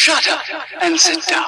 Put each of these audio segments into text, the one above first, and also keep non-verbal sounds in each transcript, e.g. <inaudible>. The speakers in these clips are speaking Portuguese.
Shut up and sit down.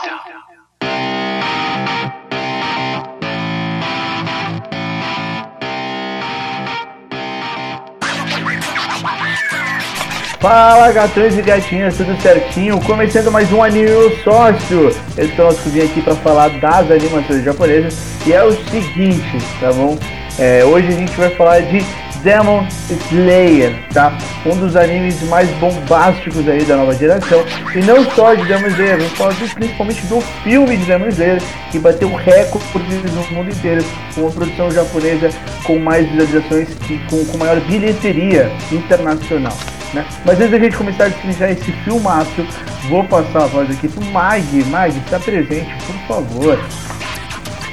Fala gatões e gatinhas, tudo certinho? Começando mais um Anime Sócio. Esse é o nosso vim aqui para falar das animações japonesas. E é o seguinte, tá bom? É, hoje a gente vai falar de Demon Slayer, tá? Um dos animes mais bombásticos aí da nova geração. E não só de Demon Slayer, vamos falar do- principalmente do filme de Demon Slayer, que bateu recordes no mundo inteiro, com uma produção japonesa com mais visualizações e com, com maior bilheteria internacional. Né? Mas antes da gente começar a destrinchar esse filmaço, vou passar a voz aqui pro Mag. Mag, está presente, por favor.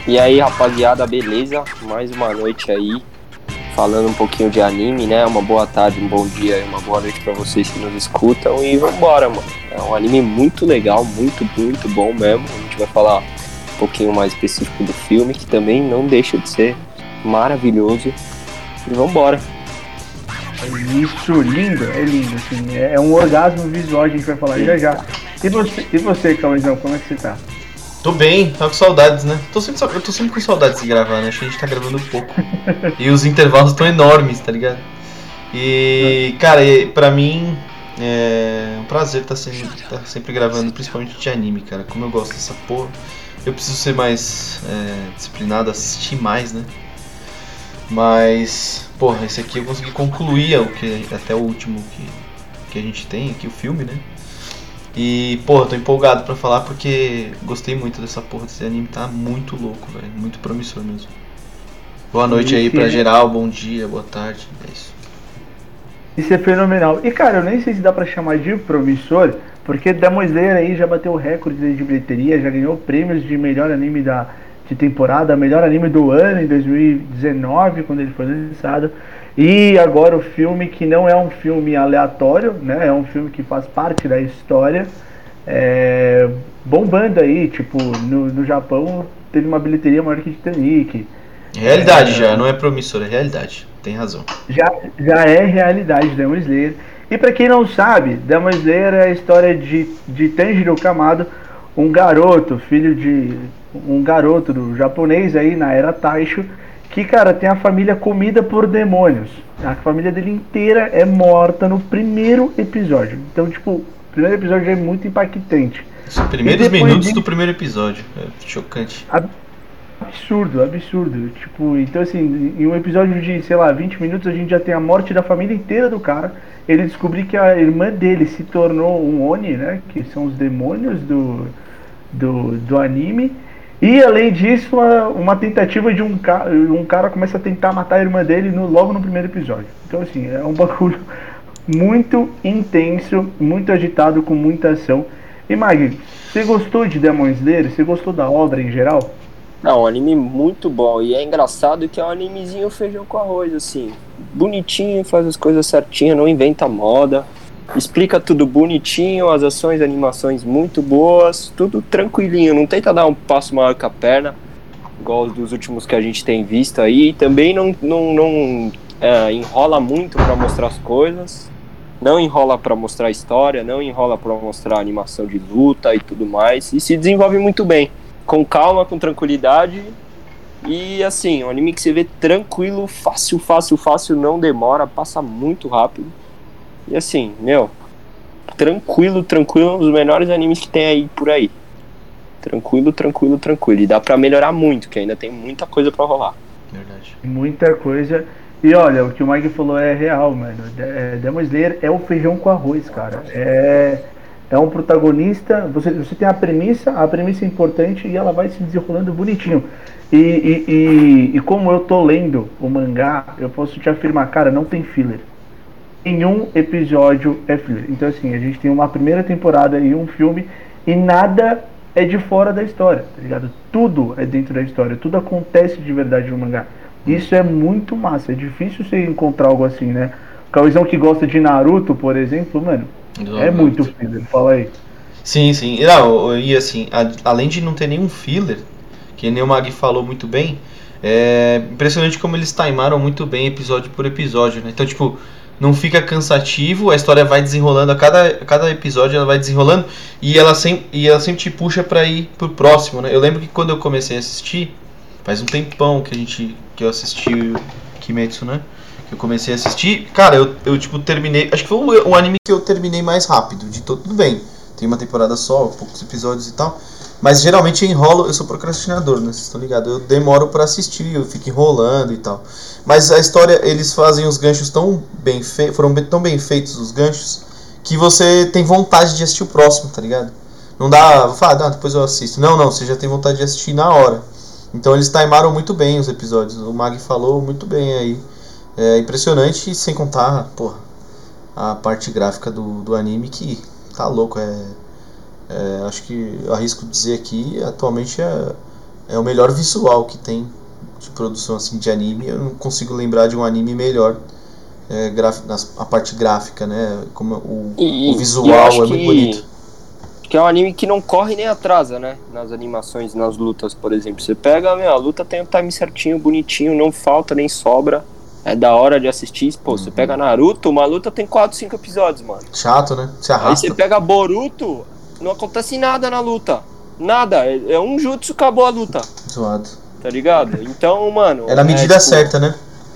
E aí, rapaziada, beleza? Mais uma noite aí, falando um pouquinho de anime, né? Uma boa tarde, um bom dia e uma boa noite pra vocês que nos escutam. E vambora, mano. É um anime muito legal, muito, muito bom mesmo. A gente vai falar um pouquinho mais específico do filme, que também não deixa de ser maravilhoso. E vambora. Isso, lindo, é lindo, assim, é, é um orgasmo visual, a gente vai falar já já. E você, e você como é que você tá? Tô bem, tava com saudades, né? Tô sempre, eu tô sempre com saudades de gravar, né? Acho que a gente tá gravando pouco. <laughs> e os intervalos estão enormes, tá ligado? E, cara, pra mim é um prazer estar sempre, tá sempre gravando, principalmente de anime, cara. Como eu gosto dessa porra. Eu preciso ser mais é, disciplinado, assistir mais, né? Mas, porra, esse aqui eu consegui concluir o que, até o último que, que a gente tem aqui, o filme, né? E, porra, tô empolgado pra falar porque gostei muito dessa porra desse anime, tá muito louco, velho. Muito promissor mesmo. Boa noite aí pra geral, bom dia, boa tarde. É isso. Isso é fenomenal. E cara, eu nem sei se dá pra chamar de promissor, porque Demon Slayer aí já bateu recorde de bilheteria, já ganhou prêmios de melhor anime da, de temporada, melhor anime do ano em 2019, quando ele foi lançado. E agora o filme que não é um filme aleatório, né? É um filme que faz parte da história. É, bombando aí, tipo, no, no Japão teve uma bilheteria maior que Titanic. Realidade É. já, não é promissor, é realidade. Tem razão. já, já é realidade Demon Slayer. E pra quem não sabe, Demon Slayer é a história de, de Tanjiro Kamado, um garoto, filho de um garoto do japonês aí na era Taisho, que, cara, tem a família comida por demônios. A família dele inteira é morta no primeiro episódio. Então, tipo, o primeiro episódio já é muito impactante. Os primeiros minutos do primeiro episódio. É chocante. Absurdo, absurdo. Tipo, então assim, em um episódio de, sei lá, 20 minutos a gente já tem a morte da família inteira do cara. Ele descobrir que a irmã dele se tornou um Oni, né? Que são os demônios do, do, do anime. E além disso, uma, uma tentativa de um cara. Um cara começa a tentar matar a irmã dele no, logo no primeiro episódio. Então assim, é um <laughs> bagulho muito intenso, muito agitado, com muita ação. E Mag, você gostou de Demon Slayer? Você gostou da obra em geral? Não, um anime muito bom. E é engraçado que é um animezinho feijão com arroz, assim. Bonitinho, faz as coisas certinho, não inventa moda. Explica tudo bonitinho, as ações, animações muito boas, tudo tranquilinho. Não tenta dar um passo maior que a perna, igual os dos últimos que a gente tem visto aí. Também não, não, não é, enrola muito pra mostrar as coisas. Não enrola pra mostrar história, não enrola pra mostrar animação de luta e tudo mais. E se desenvolve muito bem com calma, com tranquilidade. E assim, um anime que você vê tranquilo, fácil, fácil, fácil, não demora, passa muito rápido. E assim, meu, tranquilo, tranquilo, um dos melhores animes que tem aí por aí. Tranquilo, tranquilo, tranquilo. E dá pra melhorar muito, que ainda tem muita coisa pra rolar. Verdade. Muita coisa. E olha, o que o Mike falou é real, mano. É, Demon Slayer é o feijão com arroz, cara. É, é um protagonista. Você, você tem a premissa, a premissa é importante e ela vai se desenrolando bonitinho. E, e, e, e como eu tô lendo o mangá, eu posso te afirmar, cara, não tem filler. Nenhum episódio é filler. Então, assim, a gente tem uma primeira temporada e um filme e nada é de fora da história, tá ligado? Tudo é dentro da história, tudo acontece de verdade no mangá. Isso é muito massa, é difícil você encontrar algo assim, né? O Cauizão que gosta de Naruto, por exemplo, mano, é muito filler, fala aí. Sim, sim. E, Não, e assim, além de não ter nenhum filler, que nem o Mag falou muito bem, é impressionante como eles timaram muito bem episódio por episódio, né? Então, tipo, não fica cansativo, a história vai desenrolando, a cada, a cada episódio ela vai desenrolando e ela, sempre, e ela sempre te puxa pra ir pro próximo, né? Eu lembro que quando eu comecei a assistir, faz um tempão que a gente que eu assisti o Kimetsu, né? Que eu comecei a assistir, cara, eu, eu tipo terminei, acho que foi o, o anime que eu terminei mais rápido, de todo, tudo bem. Tem uma temporada só, poucos episódios e tal. Mas geralmente eu enrolo, eu sou procrastinador, né? Vocês estão ligados? Eu demoro para assistir, eu fico enrolando e tal. Mas a história, eles fazem os ganchos tão bem feitos, foram tão bem feitos os ganchos, que você tem vontade de assistir o próximo, tá ligado? Não dá, vou falar, ah, depois eu assisto. Não, não, você já tem vontade de assistir na hora. Então eles timaram muito bem os episódios. O Mag falou muito bem aí. É impressionante, sem contar, porra, a parte gráfica do, do anime que tá louco. É, é, acho que arrisco dizer aqui, atualmente é, é o melhor visual que tem de produção assim de anime. Eu não consigo lembrar de um anime melhor. É, graf, nas- a parte gráfica, né? Como o, E- o e eu visual é muito que- bonito. Que é um anime que não corre nem atrasa, né? Nas animações, nas lutas, por exemplo. Você pega, meu, a luta tem o time certinho, bonitinho, não falta nem sobra. É da hora de assistir. Pô, Uhum. você pega Naruto, uma luta tem 4, 5 episódios, mano. Chato, né? Se Aí arrasta. você pega Boruto, não acontece nada na luta. Nada. É é um jutsu, acabou a luta. Zoado. Tá ligado? Então, mano. É na medida tipo, certa, né?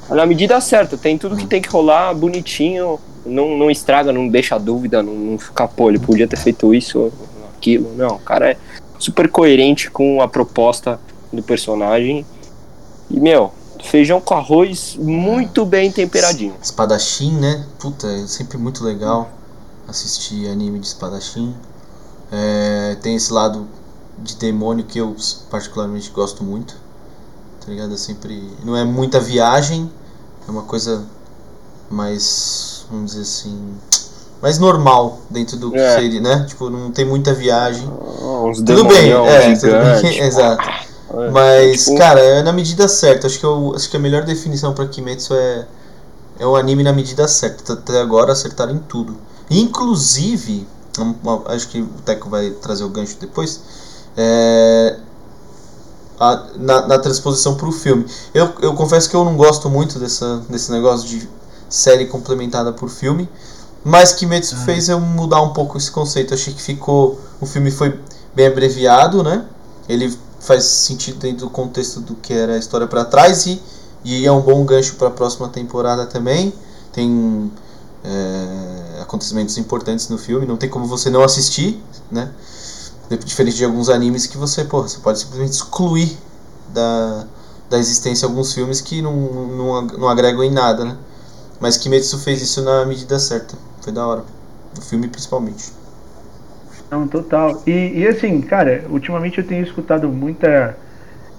É na medida certa. Tem tudo que tem que rolar bonitinho. Não, não estraga, não deixa dúvida, não, não fica, pô, ele podia ter feito isso, aquilo. Não, o cara é super coerente com a proposta do personagem. E, meu, feijão com arroz muito bem temperadinho. Espadachim, né? Puta, é sempre muito legal assistir anime de espadachim. É, tem esse lado de demônio que eu particularmente gosto muito. Tá ligado? É sempre. Não é muita viagem, é uma coisa mais. Vamos dizer assim. Mais normal dentro do que É. seria, né? Tipo, não tem muita viagem. Uns Tudo bem, é, tudo bem, <laughs> exato. É, Mas, tipo- cara, é na medida certa. Acho que, eu, acho que a melhor definição pra Kimetsu é, é um anime na medida certa. Até agora acertaram em tudo. Inclusive, acho que o Teco vai trazer o gancho depois. é, a- na, na transposição pro filme. Eu, eu confesso que eu não gosto muito dessa, desse negócio de série complementada por filme. Mas Kimetsu fez eu mudar um pouco esse conceito. Achei que ficou. O filme foi bem abreviado, né? Ele faz sentido dentro do contexto do que era a história pra trás e, e é um bom gancho para a próxima temporada também. Tem é, acontecimentos importantes no filme, não tem como você não assistir, né? Diferente de alguns animes que você, porra, você pode simplesmente excluir da, da existência alguns filmes que não, não, não agregam em nada, né? Mas Kimetsu fez isso na medida certa. Foi da hora. No filme principalmente. Não, total. E, e assim, cara, ultimamente eu tenho escutado muita.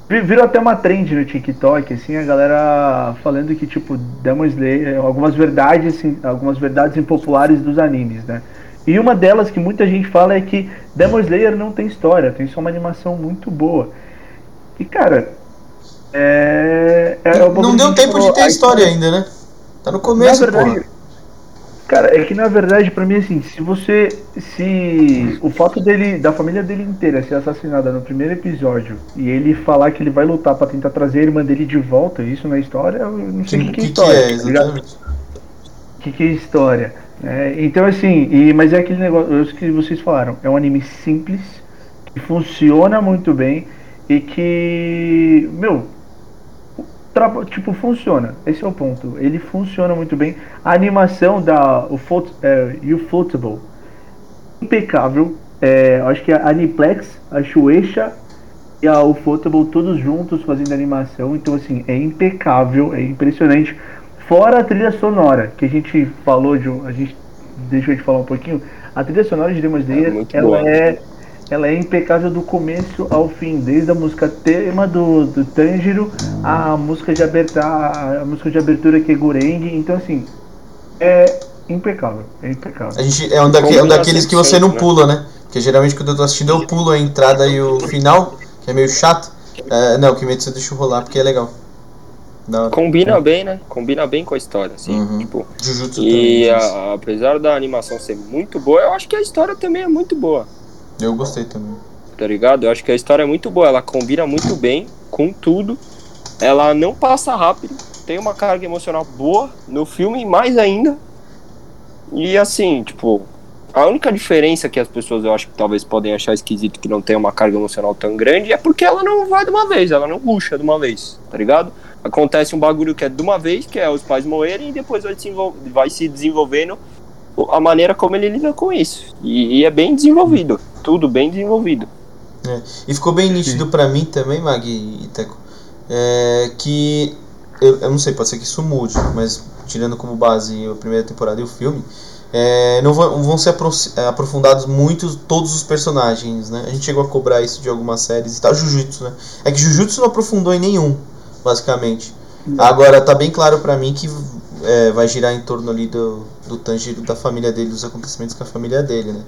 vi- Virou até uma trend no TikTok, assim, a galera falando que, tipo, Demon Slayer, algumas verdades, assim, algumas verdades impopulares dos animes, né? E uma delas que muita gente fala é que Demon Slayer não tem história, tem só uma animação muito boa. E, cara, é. é não que deu tempo falou, de ter história ainda, né? Tá no começo, verdade, porra. cara, é que na verdade, pra mim, assim, se você. Se o fato dele, da família dele inteira ser assassinada no primeiro episódio e ele falar que ele vai lutar pra tentar trazer a irmã dele de volta, isso na história, eu não sei o que, que é que, que história. é, tá ligado? exatamente. O que, que é história? É, então, assim, e, mas é aquele negócio isso que vocês falaram. É um anime simples, que funciona muito bem e que, meu, tipo, funciona. Esse é o ponto. Ele funciona muito bem. A animação da o Foot, é, Ufotable, impecável. É, acho que a Aniplex, a Shueisha e a Ufotable todos juntos fazendo animação. Então, assim, é impecável, é impressionante. Fora a trilha sonora, que a gente falou de um- a gente deixou de falar um pouquinho. A trilha sonora de Demon Slayer, muito ela boa. é ela é impecável do começo ao fim, desde a música tema do, do Tanjiro, a música de abertura, a música de abertura que é Gureng, então assim, é impecável, é impecável. A gente, é um, daque- é um daqueles que você não pula, né? Porque geralmente quando eu tô assistindo eu pulo a entrada e o final, que é meio chato. É, não, Kimetsu deixa eu rolar porque é legal. Hora. Combina bem, né? Combina bem com a história, assim. Uhum. Tipo, Jujutsu e a- apesar da animação ser muito boa, eu acho que a história também é muito boa. Eu gostei também. tá ligado? Eu acho que a história é muito boa, ela combina muito bem com tudo. Ela não passa rápido, tem uma carga emocional boa no filme, mais ainda, E assim, tipo, a única diferença que as pessoas eu acho que talvez podem achar esquisito que não tem uma carga emocional tão grande é porque ela não vai de uma vez, ela não puxa de uma vez, tá ligado? Acontece um bagulho que é de uma vez, que é os pais morrerem, e depois vai, desenvol- vai se desenvolvendo a maneira como ele lida com isso. E, e é bem desenvolvido, tudo bem desenvolvido. E ficou bem nítido pra mim também, Mag e Teco, é, que eu, eu não sei, pode ser que isso mude, mas tirando como base a primeira temporada e o filme, é, não vão, vão ser apro- é, aprofundados muito todos os personagens, né? A gente chegou a cobrar isso de algumas séries e tal, Jujutsu, né? É que Jujutsu não aprofundou em nenhum, basicamente. Agora tá bem claro pra mim que é, vai girar em torno ali do, do Tanjiro, da família dele, dos acontecimentos com a família dele, né?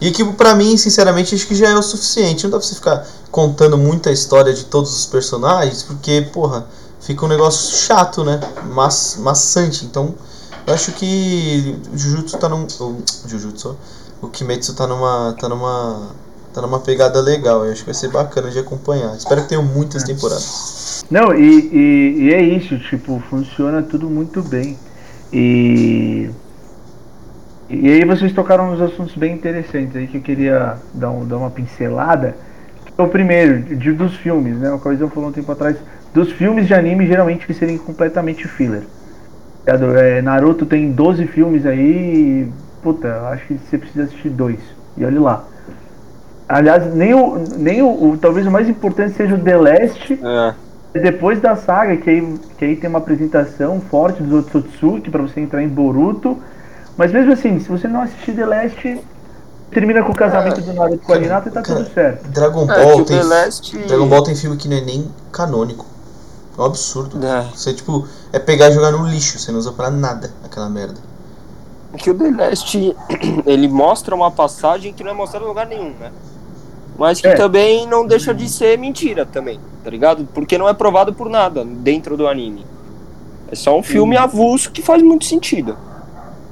E que pra mim, sinceramente, acho que já é o suficiente. Não dá pra você ficar contando muita história de todos os personagens, porque, porra, fica um negócio chato, né? Mas, maçante. Então, eu acho que o Jujutsu tá num. O Jujutsu, ó. o Kimetsu tá numa. tá numa. tá numa pegada legal. Eu acho que vai ser bacana de acompanhar. Espero que tenham muitas temporadas. Não, e, e, e é isso, tipo, funciona tudo muito bem. E. E aí vocês tocaram nos assuntos bem interessantes aí que eu queria dar, um, dar uma pincelada. É o primeiro, de, dos filmes, né? O Coisão falou um tempo atrás, dos filmes de anime geralmente que seriam completamente filler. Ligado? É, Naruto tem 12 filmes aí e, puta, eu acho que você precisa assistir dois. E olhe lá. Aliás, nem o, nem o, o- talvez o mais importante seja o The Last, É. depois da saga, que aí, que aí tem uma apresentação forte dos Otsutsuki pra você entrar em Boruto. Mas mesmo assim, se você não assistir The Last, termina com o casamento do Naruto com a Hinata e tá Cara, tudo certo. Dragon É, que Ball o tem. The Last. Dragon Ball tem filme que não é nem canônico. É um absurdo. É. Você, tipo, é pegar e jogar no lixo. Você não usa pra nada aquela merda. que o The Last <clears throat> ele mostra uma passagem que não é mostrada em lugar nenhum, né? Mas que É. também não deixa de ser mentira também, tá ligado? Porque não é provado por nada dentro do anime. É só um filme avulso que faz muito sentido.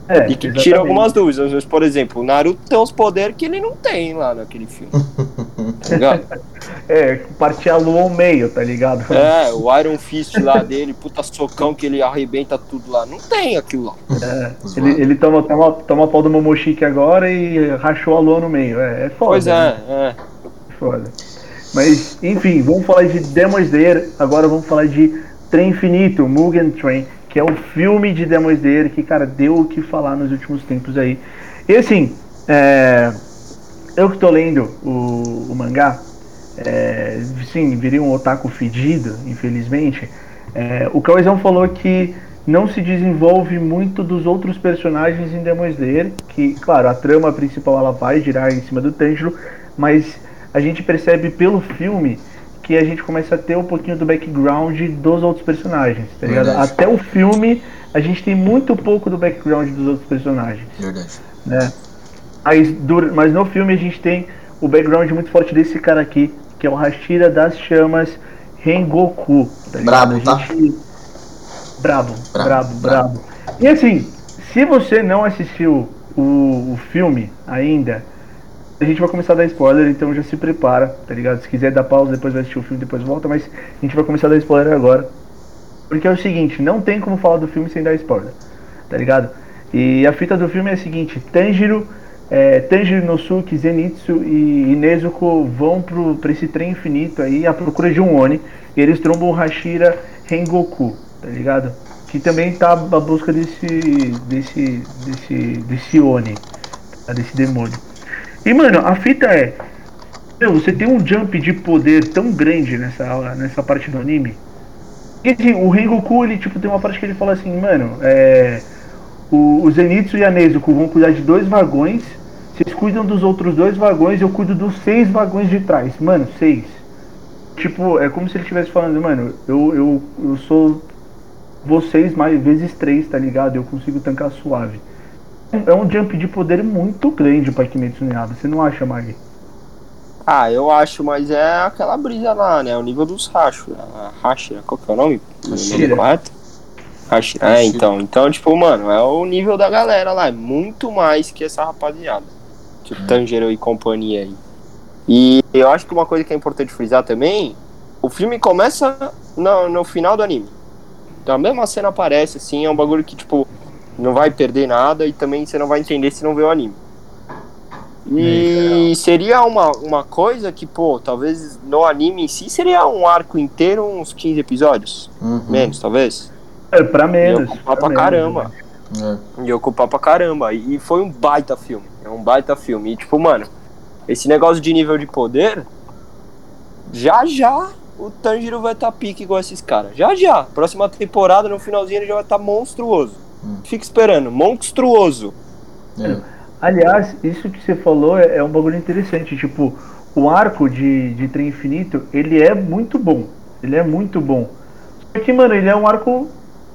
É, E que tira exatamente. algumas dúvidas. Vezes, por exemplo, o Naruto tem uns poderes que ele não tem lá naquele filme. tá ligado? <laughs> É, partir a lua ao meio, tá ligado? É, o Iron Fist lá <laughs> dele, puta socão que ele arrebenta tudo lá. Não tem aquilo lá. Zoado. Ele, ele toma, toma, toma pau do Momoshiki agora e rachou a lua no meio. É, é foda. Pois né? é, é. Foda. Mas, enfim, vamos falar de Demon Slayer, agora vamos falar de Trem Infinito, Mugen Train, que é o filme de Demon Slayer que, cara, deu o que falar nos últimos tempos aí. E assim, é, eu que tô lendo o, o mangá, é, sim, virei um otaku fedido, infelizmente. É, o Cauezão falou que não se desenvolve muito dos outros personagens em Demon Slayer, que, claro, a trama principal ela vai girar em cima do Tanjiro, mas a gente percebe pelo filme que a gente começa a ter um pouquinho do background dos outros personagens, tá ligado? Verdade. Até o filme a gente tem muito pouco do background dos outros personagens Verdade. né? Mas, dura- mas no filme a gente tem o background muito forte desse cara aqui, que é o Hashira das Chamas Rengoku. Tá? Brabo, tá? gente- Brabo, Brabo, brabo, brabo, E assim, se você não assistiu o, o filme ainda, a gente vai começar a dar spoiler, então já se prepara, tá ligado? Se quiser dar pausa, depois vai assistir o filme, depois volta, mas a gente vai começar a dar spoiler agora. Porque é o seguinte, não tem como falar do filme sem dar spoiler, tá ligado? E a fita do filme é a seguinte, Tanjiro, é, Tanjiro Inosuke, Zenitsu e, e Nezuko vão pro, pra esse trem infinito aí à procura de um Oni, e eles trombam o Hashira Rengoku, tá ligado? Que também tá à busca desse, desse, desse, desse Oni, tá? desse demônio. E mano, a fita é, meu, você tem um jump de poder tão grande nessa, nessa parte do anime, e assim, o Rengoku, ele tipo, tem uma parte que ele fala assim, mano, é. O, o Zenitsu e a Nezuko vão cuidar de dois vagões. Vocês cuidam dos outros dois vagões, eu cuido dos seis vagões de trás. Mano, seis. Tipo, é como se ele estivesse falando, mano, eu, eu, eu sou vocês mais vezes três, tá ligado? Eu consigo tancar suave. É um jump de poder muito grande pra Kimetsu no Yaiba, você não acha, Magi? Ah, eu acho, mas é aquela brisa lá, né? O nível dos rachos. Hashira, qual que é o nome? O nome Hashira. correto? Hashira. É, Hashira. então. Então, tipo, mano, é o nível da galera lá. É muito mais que essa rapaziada. Tipo, Tanjiro e companhia aí. E eu acho que uma coisa que é importante frisar também, o filme começa no, no final do anime. Então a mesma cena aparece, assim, é um bagulho que, tipo, Não vai perder nada e também você não vai entender se não ver o anime. E seria uma, uma coisa que, pô, talvez no anime em si seria um arco inteiro, uns 15 episódios. Uhum. Menos, talvez. É, pra menos. Ia ocupar pra pra menos, caramba. né? É. Ia ocupar pra caramba. E foi um baita filme. É um baita filme. E tipo, mano, esse negócio de nível de poder, já já o Tanjiro vai estar tá pique igual esses caras. Já já. Próxima temporada, no finalzinho, ele já vai estar tá monstruoso. Hum. Fica esperando. Monstruoso. É. Aliás, isso que você falou é, é um bagulho interessante. Tipo, o arco de, de Trem Infinito, ele é muito bom. Ele é muito bom. Só que, mano, ele é um arco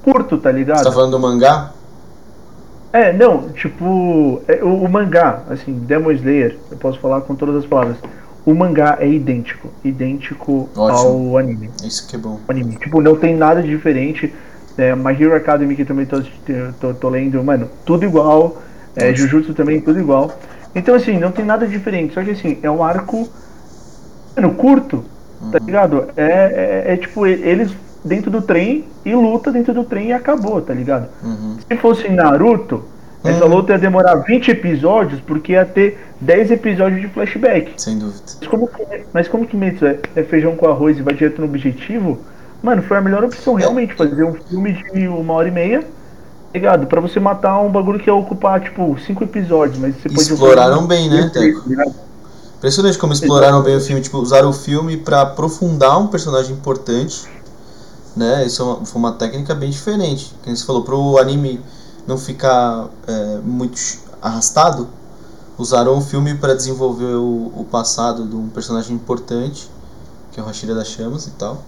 curto, tá ligado? Você tá falando do mangá? É, não, tipo, é, o, o mangá, assim, Demon Slayer, eu posso falar com todas as palavras. O mangá é idêntico, idêntico Ótimo. ao anime. Isso que é bom. anime. Tipo, não tem nada de diferente. É, My Hero Academy, que também tô, tô, tô lendo, mano, tudo igual. É. Jujutsu também, tudo igual. Então, assim, não tem nada diferente. Só que, assim, é um arco, mano, curto, tá Uhum. ligado? É, é, é tipo, e- eles dentro do trem e luta dentro do trem e acabou, tá ligado? Uhum. Se fosse Naruto, essa Uhum. luta ia demorar 20 episódios, porque ia ter 10 episódios de flashback. Sem dúvida. Mas como, que- mas como Kimetsu é, é feijão com arroz e vai direto no objetivo, mano, foi a melhor opção realmente fazer um filme de uma hora e meia, ligado? Pra você matar um bagulho que ia ocupar, tipo, cinco episódios, mas você pode Exploraram bem, né, Teco? ligado? Impressionante como exploraram bem o filme, tipo, usaram o filme pra aprofundar um personagem importante, né? Isso é uma- foi uma técnica bem diferente. Que você falou, pro anime não ficar é, muito arrastado, usaram o filme pra desenvolver o, o passado de um personagem importante, que é o Hashira das Chamas e tal.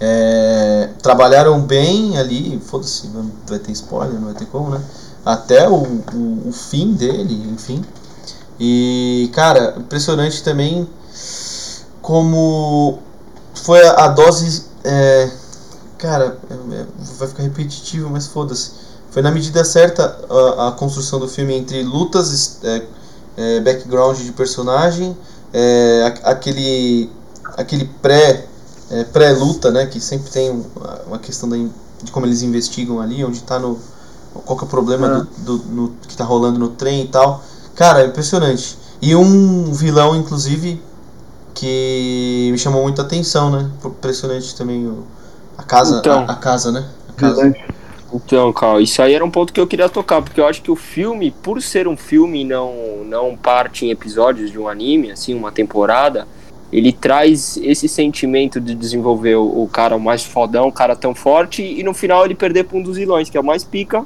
É, trabalharam bem ali, foda-se, vai ter spoiler, não vai ter como, né? Até o, o, o fim dele, enfim. E, cara, impressionante também como foi a, a dose. é, cara, é- é- vai ficar repetitivo, mas foda-se. Foi na medida certa a, a construção do filme entre lutas, é, é, background de personagem, é, a- aquele, aquele pré, é, pré-luta, né? Que sempre tem um- uma questão da de como eles investigam ali, onde tá no. Qual que é o problema Ah. do, do- no- que tá rolando no trem e tal. Cara, é impressionante. E um vilão, inclusive, que me chamou muita atenção, né? Impressionante também o, a casa, Então. a, a casa, né? A casa. Então, Cal, isso aí era um ponto que eu queria tocar, porque eu acho que o filme, por ser um filme e não, não parte em episódios de um anime, assim, uma temporada, ele traz esse sentimento de desenvolver o, o cara mais fodão, o cara tão forte, e no final ele perder pra um dos vilões, que é o mais pica,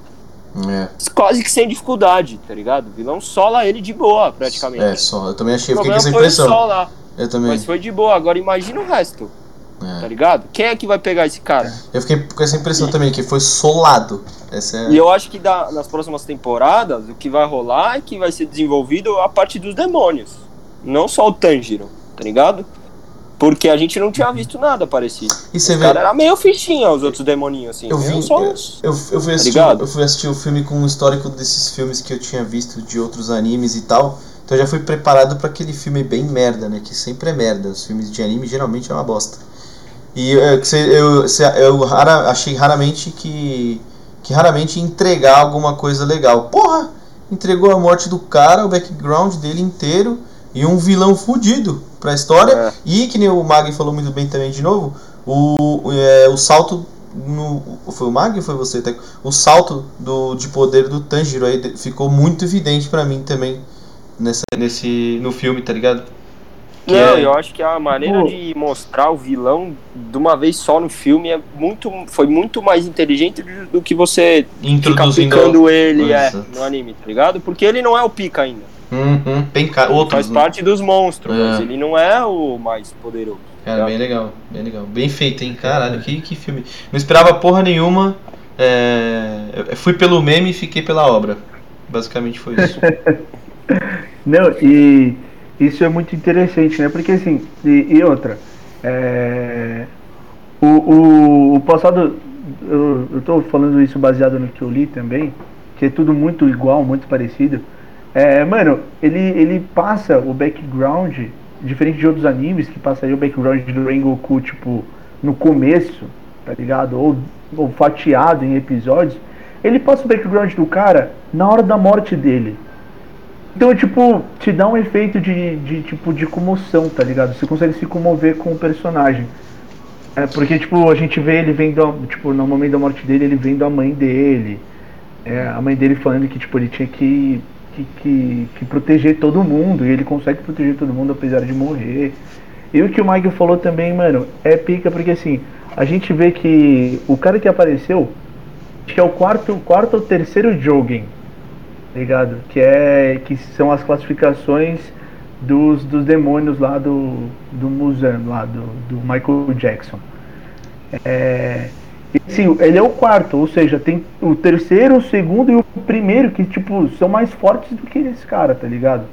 É, quase que sem dificuldade, tá ligado? O vilão sola ele de boa, praticamente. é, só. Eu também achei, o fiquei com essa foi impressão. sol lá, Eu também. mas foi de boa. Agora imagina o resto, tá É. ligado? Quem é que vai pegar esse cara? Eu fiquei com essa impressão também, que foi solado. Essa é... E eu acho que da- nas próximas temporadas, o que vai rolar é que vai ser desenvolvido a parte dos demônios. Não só o Tanjiro, tá ligado? Porque a gente não tinha visto nada parecido. E você O vê. cara era meio fichinha, os outros demoninhos, assim. Eu Eram vi- só uns... Eu, eu, fui assistir, ligado? eu fui assistir o filme com um histórico desses filmes que eu tinha visto de outros animes e tal. Então eu já fui preparado pra aquele filme bem merda, né? Que sempre é merda. Os filmes de anime geralmente é uma bosta. E eu, cê- eu rara- achei raramente que. que raramente entregar alguma coisa legal. Porra! Entregou a morte do cara, o background dele inteiro e um vilão fudido pra história. É. E que nem o Mag falou muito bem também de novo, o, é, o salto no. Foi o Mag ou foi você, Teco? O salto do, de poder do Tanjiro aí ficou muito evidente pra mim também nessa, nesse, no filme, tá ligado? Que Não, é- eu acho que a maneira Pô. de mostrar o vilão de uma vez só no filme é muito, foi muito mais inteligente do, que você ficar picando ele é, no anime, tá ligado? Porque ele não é o pica ainda. Uhum, ca... Outros, Faz né? parte dos monstros, É. mas ele não é o mais poderoso. Cara, bem legal, bem legal. Bem feito, hein? Caralho, que, que filme. Não esperava porra nenhuma. é, eu fui pelo meme e fiquei pela obra. Basicamente foi isso. <laughs> Não, e isso é muito interessante, né? Porque assim, e, e outra, é, o, o, o passado, eu, eu tô falando isso baseado no que eu li também, que é tudo muito igual, muito parecido. É, mano, ele, ele passa o background, diferente de outros animes, que passaria o background do Rengoku, tipo, no começo, tá ligado? Ou, ou fatiado em episódios. ele passa o background do cara na hora da morte dele. Então, tipo, te dá um efeito de, de tipo de comoção, tá ligado? Você consegue se comover com o personagem. É porque, tipo, a gente vê ele vendo, tipo, no momento da morte dele, ele vendo a mãe dele. É, a mãe dele falando que, tipo, ele tinha que, que, que, que proteger todo mundo. E ele consegue proteger todo mundo apesar de morrer. E o que o Mike falou também, mano, é pica porque, assim, a gente vê que o cara que apareceu, acho que é o quarto, quarto ou terceiro Jogen, tá ligado? Que, é, que são as classificações dos, dos demônios lá do, do Muzan, lá do, do Michael Jackson. É, e, sim, ele é o quarto, ou seja, tem o terceiro, o segundo e o primeiro que, tipo, são mais fortes do que esse cara, tá ligado?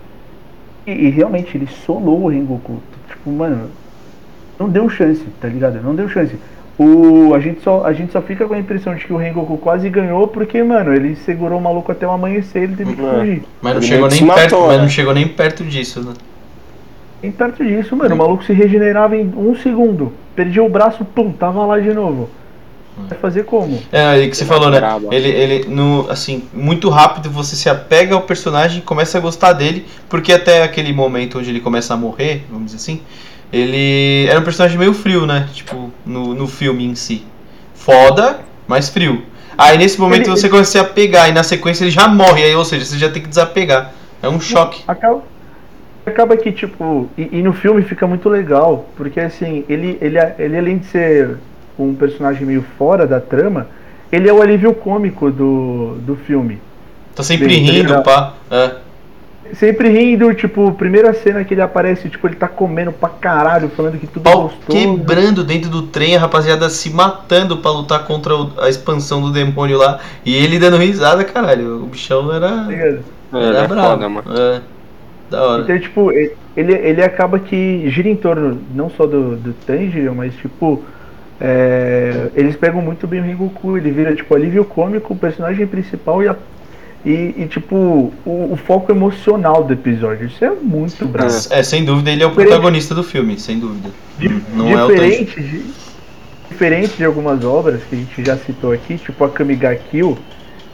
E, e realmente, ele solou o Rengoku. Tipo, mano, não deu chance, tá ligado? Não deu chance. O, a, gente só, a gente só fica com a impressão de que o Rengoku quase ganhou porque, mano, ele segurou o maluco até o amanhecer ele teve que fugir. Mas não Ele chegou nem matou, perto, mas né? não chegou nem perto disso, né? E perto disso, mano, o maluco se regenerava em um segundo. Perdia o braço, pum, tava lá de novo. Vai fazer como? É, aí que você falou, né? Brabo. Ele, ele, no, assim, muito rápido você se apega ao personagem e começa a gostar dele, porque até aquele momento onde ele começa a morrer, vamos dizer assim, ele era um personagem meio frio, né? Tipo, no, no filme em si. Foda, mas frio. Aí nesse momento Ele- você começa a se apegar e na sequência ele já morre, aí, ou seja, você já tem que desapegar. É um choque. Acaba, acaba que, tipo, e, e no filme fica muito legal, porque assim, ele, ele, ele além de ser um personagem meio fora da trama, ele é o alívio cômico do, do filme. Tá sempre Bem, tá rindo, ligado? pá. É. Sempre rindo, tipo, primeira cena que ele aparece, tipo, ele tá comendo pra caralho, falando que tudo é Pau gostoso. quebrando dentro do trem, a rapaziada se matando pra lutar contra a expansão do demônio lá. E ele dando risada, caralho. O bichão tá era. ligado? É, Era é bravo. foda, mano. É. Da hora. Então, tipo, ele, ele acaba que gira em torno não só do, do Tanjiro, mas, tipo, é, eles pegam muito bem o Rengoku, ele vira, tipo, alívio cômico, o personagem principal e, a- e, e, tipo, o, o foco emocional do episódio. Isso é muito bravo. É, sem dúvida, ele é o Diferente- protagonista do filme, sem dúvida. Não é o Tanjiro. diferente, de, diferente de algumas obras que a gente já citou aqui, tipo a Kamiga Kill,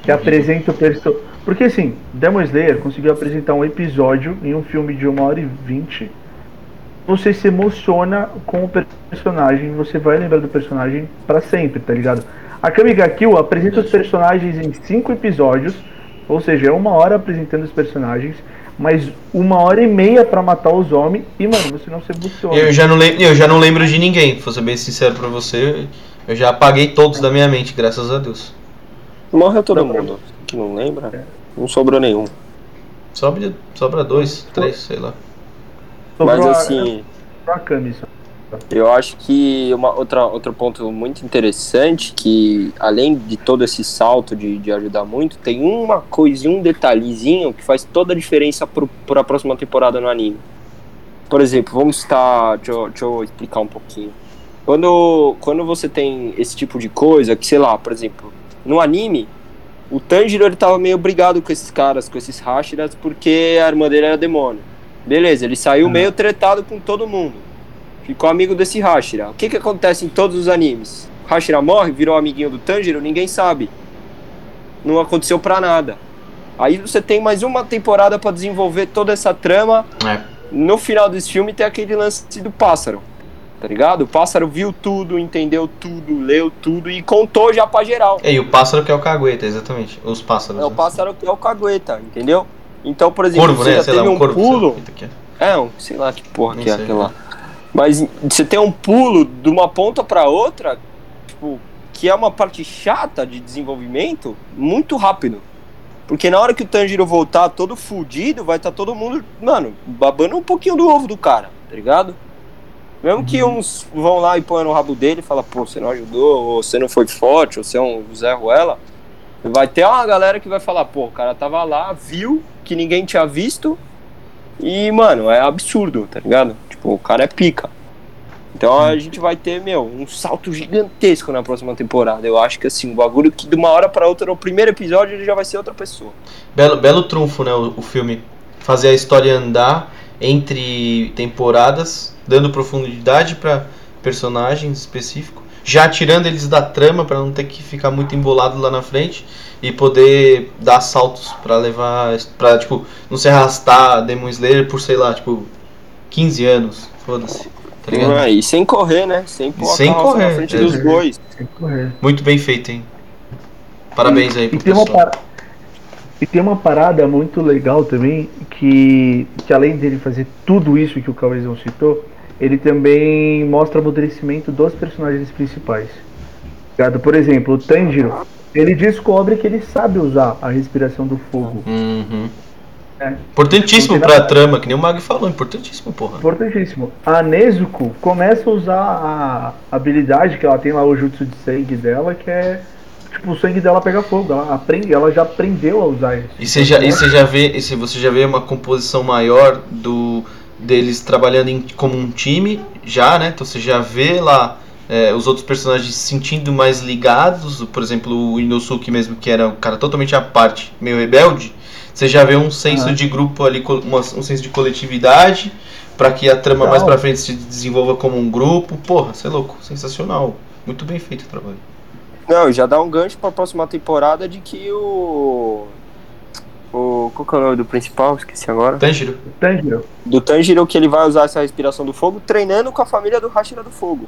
que apresenta o personagem. Porque assim, Demon Slayer conseguiu apresentar um episódio em um filme de 1 hora e 20. Você se emociona com o personagem, você vai lembrar do personagem pra sempre, tá ligado? A Kamiga Kill apresenta os personagens em cinco episódios, ou seja, é uma hora apresentando os personagens, mas uma hora e meia pra matar os homens, e mano, você não se emociona. Eu já, não lem- eu já não lembro de ninguém, vou ser bem sincero pra você. Eu já apaguei todos da minha mente, graças a Deus. Morreu todo Não, mundo. Que não lembra? Não sobrou nenhum. Sobra, sobra dois, três, sei lá. Mas a- assim, <laughs> a só. eu acho que uma outra, outro ponto muito interessante, que além de todo esse salto de, de ajudar muito, tem uma coisinha, um detalhezinho que faz toda a diferença pro, pra próxima temporada no anime. Por exemplo, vamos citar. Deixa eu, deixa eu explicar um pouquinho. Quando, quando você tem esse tipo de coisa, que sei lá, por exemplo, no anime, o Tanjiro ele tava meio brigado com esses caras, com esses Hashiras, porque a irmã dele era demônio. Beleza, ele saiu Uhum. meio tretado com todo mundo. Ficou amigo desse Hashira. O que que acontece em todos os animes? Hashira morre, virou amiguinho do Tanjiro, ninguém sabe. Não aconteceu pra nada. Aí você tem mais uma temporada pra desenvolver toda essa trama. É. No final desse filme tem aquele lance do pássaro. Tá ligado? O pássaro viu tudo, entendeu tudo, leu tudo e contou já pra geral. E o pássaro que é o cagueta, exatamente. Os pássaros. É o né? pássaro que é o cagueta, entendeu? Então, por exemplo, Corvo, você né? já Sei teve lá, um corvo. pulo. sei é. É, um, sei lá que porra Nem que é sei. aquela. Mas você tem um pulo de uma ponta pra outra, tipo, que é uma parte chata de desenvolvimento, muito rápido. Porque na hora que o Tanjiro voltar todo fudido, vai estar todo mundo, mano, babando um pouquinho do ovo do cara, tá ligado? Mesmo que uns vão lá e põem no rabo dele e falam, pô, você não ajudou, ou você não foi forte, ou você é um Zé Ruela. Vai ter uma galera que vai falar, pô, o cara tava lá, viu que ninguém tinha visto, e, mano, é absurdo, tá ligado? Tipo, o cara é pica. Então a gente vai ter, meu, um salto gigantesco na próxima temporada. Eu acho que assim, um bagulho que de uma hora pra outra, no primeiro episódio, ele já vai ser outra pessoa. Belo, belo trunfo, né? O, o filme. Fazer a história andar entre temporadas, dando profundidade pra personagens específicos. Já tirando eles da trama pra não ter que ficar muito embolado lá na frente e poder dar saltos pra levar pra tipo não se arrastar Demon Slayer por sei lá, tipo 15 anos, foda-se. Tá ligado? Ah, e sem correr, né? Sem Sem correr, na frente é. dos bois. Que correr. Muito bem feito, hein? Parabéns aí E pro tem uma pessoal. parada. E tem uma parada muito legal também, que, que além dele fazer tudo isso que o Cauêzão citou, ele também mostra o amadurecimento dos personagens principais. Por exemplo, o Tanjiro, ele descobre que ele sabe usar a respiração do fogo. Uhum. É. Importantíssimo tem pra nada- trama, que nem o Mag falou, importantíssimo, porra. Importantíssimo. A Nezuko começa a usar a habilidade que ela tem lá, o jutsu de sangue dela, que é. Tipo, o sangue dela pega fogo. Ela, aprende, ela já aprendeu a usar isso. E você já, e você já vê, e se você já vê uma composição maior do deles trabalhando em- como um time, já, né? Então você já vê lá é, os outros personagens se sentindo mais ligados, por exemplo, o Inosuke mesmo, que era um cara totalmente à parte, meio rebelde. Você já vê um senso Aham. de grupo ali, uma- um senso de coletividade, pra que a trama mais Legal. pra frente se desenvolva como um grupo. Porra, você é louco, sensacional. Muito bem feito o trabalho. Não, já dá um gancho pra próxima temporada de que o. O. Qual que é o nome do principal? Esqueci agora. Tanjiro. Tanjiro. Do Tanjiro que ele vai usar essa respiração do fogo treinando com a família do Hashira do Fogo.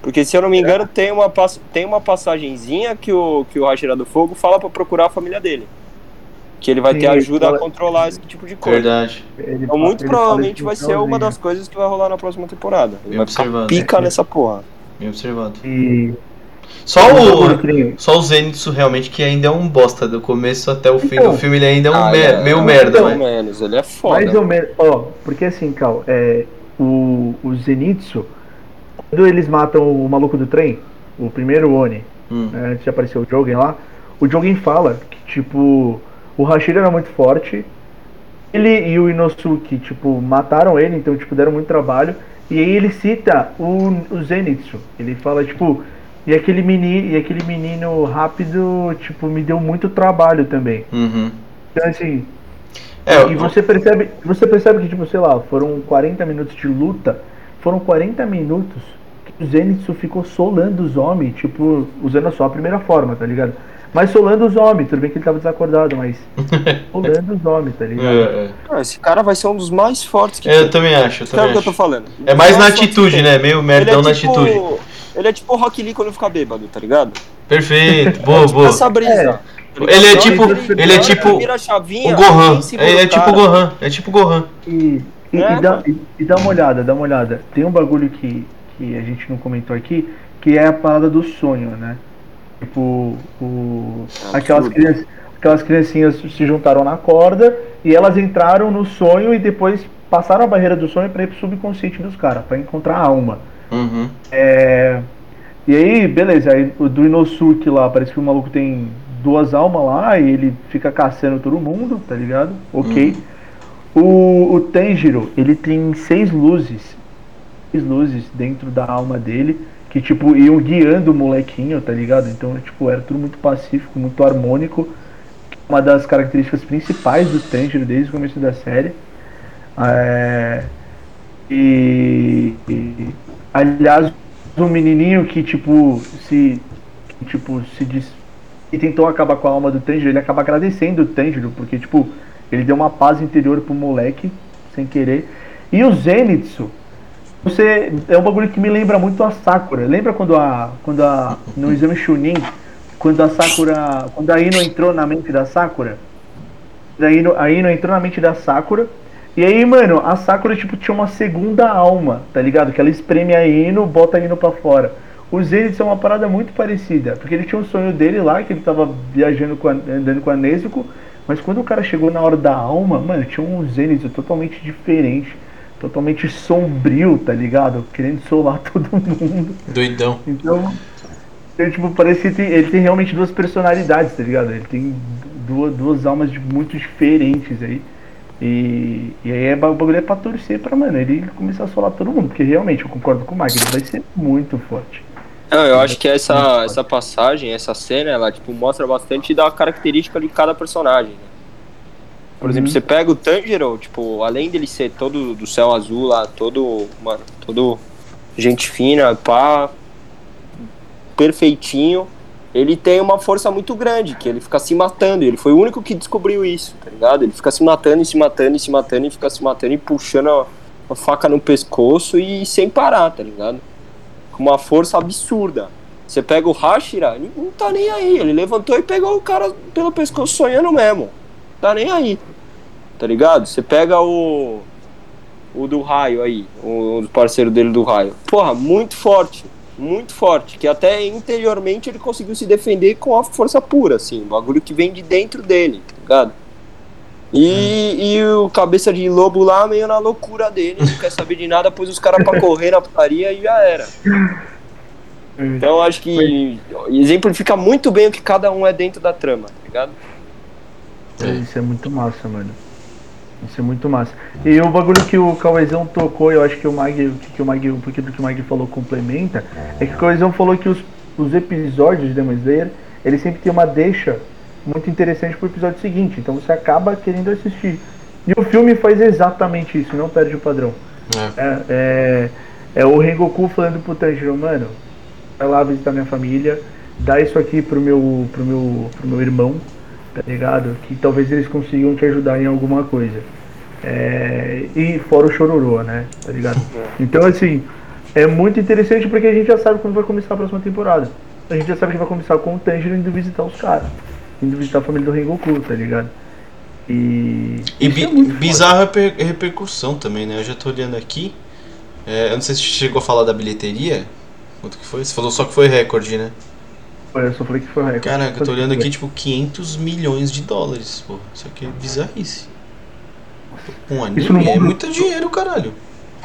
Porque se eu não me engano, tem uma, pass- tem uma passagenzinha que o, que o Hashira do Fogo fala pra procurar a família dele. Que ele vai Sim, ter ajuda fala- a controlar esse tipo de coisa. Verdade. Ele Então, muito provavelmente vai ser uma das coisas que vai rolar na próxima temporada. Ele Bem vai ficar observado. pica nessa porra. Bem observado. E. Só o, Só o Zenitsu realmente que ainda é um bosta. Do começo até o fim Então. do filme ele ainda é um Ah, me- é, meio mais merda, ou né? menos, ele é foda. Mais ou menos. Ó, porque assim, Cal, é, o, o Zenitsu, quando eles matam o maluco do trem, o primeiro Oni, Hum. né, antes de aparecer o Jogen lá, o Jogen fala que, tipo, o Hashira era muito forte, ele e o Inosuke, tipo, mataram ele, então, tipo, deram muito trabalho, e aí ele cita o, o Zenitsu, ele fala, tipo, e aquele, meni, e aquele menino rápido, tipo, me deu muito trabalho também. Uhum. Então, assim, É, e você percebe, você percebe que, tipo, sei lá, foram 40 minutos de luta, foram 40 minutos que o Zenitsu ficou solando os homens, tipo, usando só a primeira forma, tá ligado? Mas solando os homens, tudo bem que ele tava desacordado, mas <laughs> solando os homens, tá ligado? é, é. Ah, esse cara vai ser um dos mais fortes que É, eu tem. também acho. Eu Sabe o também que eu tô acho. falando? É mais na Mais forte que atitude, né? Meio Ele merdão é na tipo- atitude. Ele é tipo o Rock Lee quando fica bêbado, tá ligado? Perfeito, boa, boa. Essa brisa. Ele é Na hora tipo- ele é tipo a chavinha, O Gohan. segura É, é tipo o. Gohan. É tipo o Gohan. E, e, É, e dá, e, e dá uma olhada, dá uma olhada. Tem um bagulho que, que a gente não comentou aqui, que é a parada do sonho, né? Tipo, o, É aquelas, crianças, aquelas criancinhas se juntaram na corda e elas entraram no sonho e depois passaram a barreira do sonho pra ir pro subconsciente dos caras, pra encontrar a alma. Uhum. É, e aí, beleza, aí o do Inosuke lá, parece que o maluco tem duas almas lá e ele fica caçando todo mundo, tá ligado? Ok. O, o Tanjiro, ele tem seis luzes. Seis luzes dentro da alma dele. Que tipo, iam guiando o molequinho, tá ligado? Então, tipo, era tudo muito pacífico, muito harmônico. Uma das características principais do Tanjiro desde o começo da série. É, e, e aliás, um menininho que tipo se tipo se diz e tentou acabar com a alma do Tanjiro, ele acaba agradecendo o Tanjiro porque tipo ele deu uma paz interior pro moleque sem querer. E o Zenitsu, você é um bagulho que me lembra muito a Sakura. Lembra quando a quando a no exame Chunin, quando a Sakura, quando a Ino entrou na mente da Sakura? Daí a Ino entrou na mente da Sakura e aí, mano, a Sakura, tipo, tinha uma segunda alma, tá ligado? Que ela espreme a Ino, bota a Ino pra fora. O Zenitsu é uma parada muito parecida, porque ele tinha um sonho dele lá, que ele tava viajando com a, andando com a Nezuko, mas quando o cara chegou na hora da alma, mano, tinha um Zenitsu totalmente diferente, totalmente sombrio, tá ligado? Querendo solar <laughs> todo mundo. Doidão. Então, ele, tipo, parece que ele tem, ele tem realmente duas personalidades, tá ligado? Ele tem duas, duas almas muito diferentes aí. E, e aí é o bagulho é pra torcer pra, mano, ele começar a solar todo mundo, porque realmente eu concordo com o Mike, ele vai ser muito forte. Não, eu acho que essa, essa passagem, essa cena, ela tipo, mostra bastante da característica de cada personagem. né? Por exemplo, Uhum. você pega o Tanjiro, tipo, além dele ser todo do céu azul lá, todo, mano, todo gente fina, pá, perfeitinho, ele tem uma força muito grande, que ele fica se matando. Ele foi o único que descobriu isso, tá ligado? Ele fica se matando e se matando e se matando e fica se matando e puxando a, faca no pescoço e sem parar, tá ligado? Com uma força absurda. Você pega o Hashira, ele não tá nem aí. Ele levantou e pegou o cara pelo pescoço sonhando mesmo. Tá nem aí. Tá ligado? Você pega o. O do raio aí, o parceiro dele do raio. Porra, muito forte. Muito forte. Que até interiormente ele conseguiu se defender com a força pura, assim. Um bagulho que vem de dentro dele, tá ligado? E, e o cabeça de lobo lá meio na loucura dele, não quer saber de nada, pôs os caras pra correr na putaria e já era. Então acho que exemplifica muito bem o que cada um é dentro da trama, tá ligado? Isso é muito massa, mano. Isso é muito massa. E o bagulho que o Cauezão tocou, eu acho que o Mag, que o Mag, um pouquinho do que o Mag falou complementa, é que o Cauezão falou que os, os episódios de Demon Slayer, ele sempre tem uma deixa muito interessante pro episódio seguinte, então você acaba querendo assistir. E o filme faz exatamente isso, não perde o padrão. É. É, é, é o Rengoku falando pro Tanjiro, mano, vai lá visitar minha família, dá isso aqui pro meu, pro meu, pro meu irmão, tá ligado? Que talvez eles consigam te ajudar em alguma coisa. É, e fora o chororô, né? Tá ligado? Então, assim, é muito interessante porque a gente já sabe como vai começar a próxima temporada. A gente já sabe que vai começar com o Tanjiro indo visitar os caras, indo visitar a família do Rengoku, tá ligado? E. E isso bi é bizarra reper- repercussão também, né? Eu já tô olhando aqui. É, eu não sei se chegou a falar da bilheteria. Quanto que foi? Você falou só que foi recorde, né? Eu só falei que foi recorde. Caraca, eu tô olhando aqui, foi? tipo, 500 milhões de dólares, pô. Isso aqui é bizarrice. Um anime Isso no é mundo- muito dinheiro, caralho.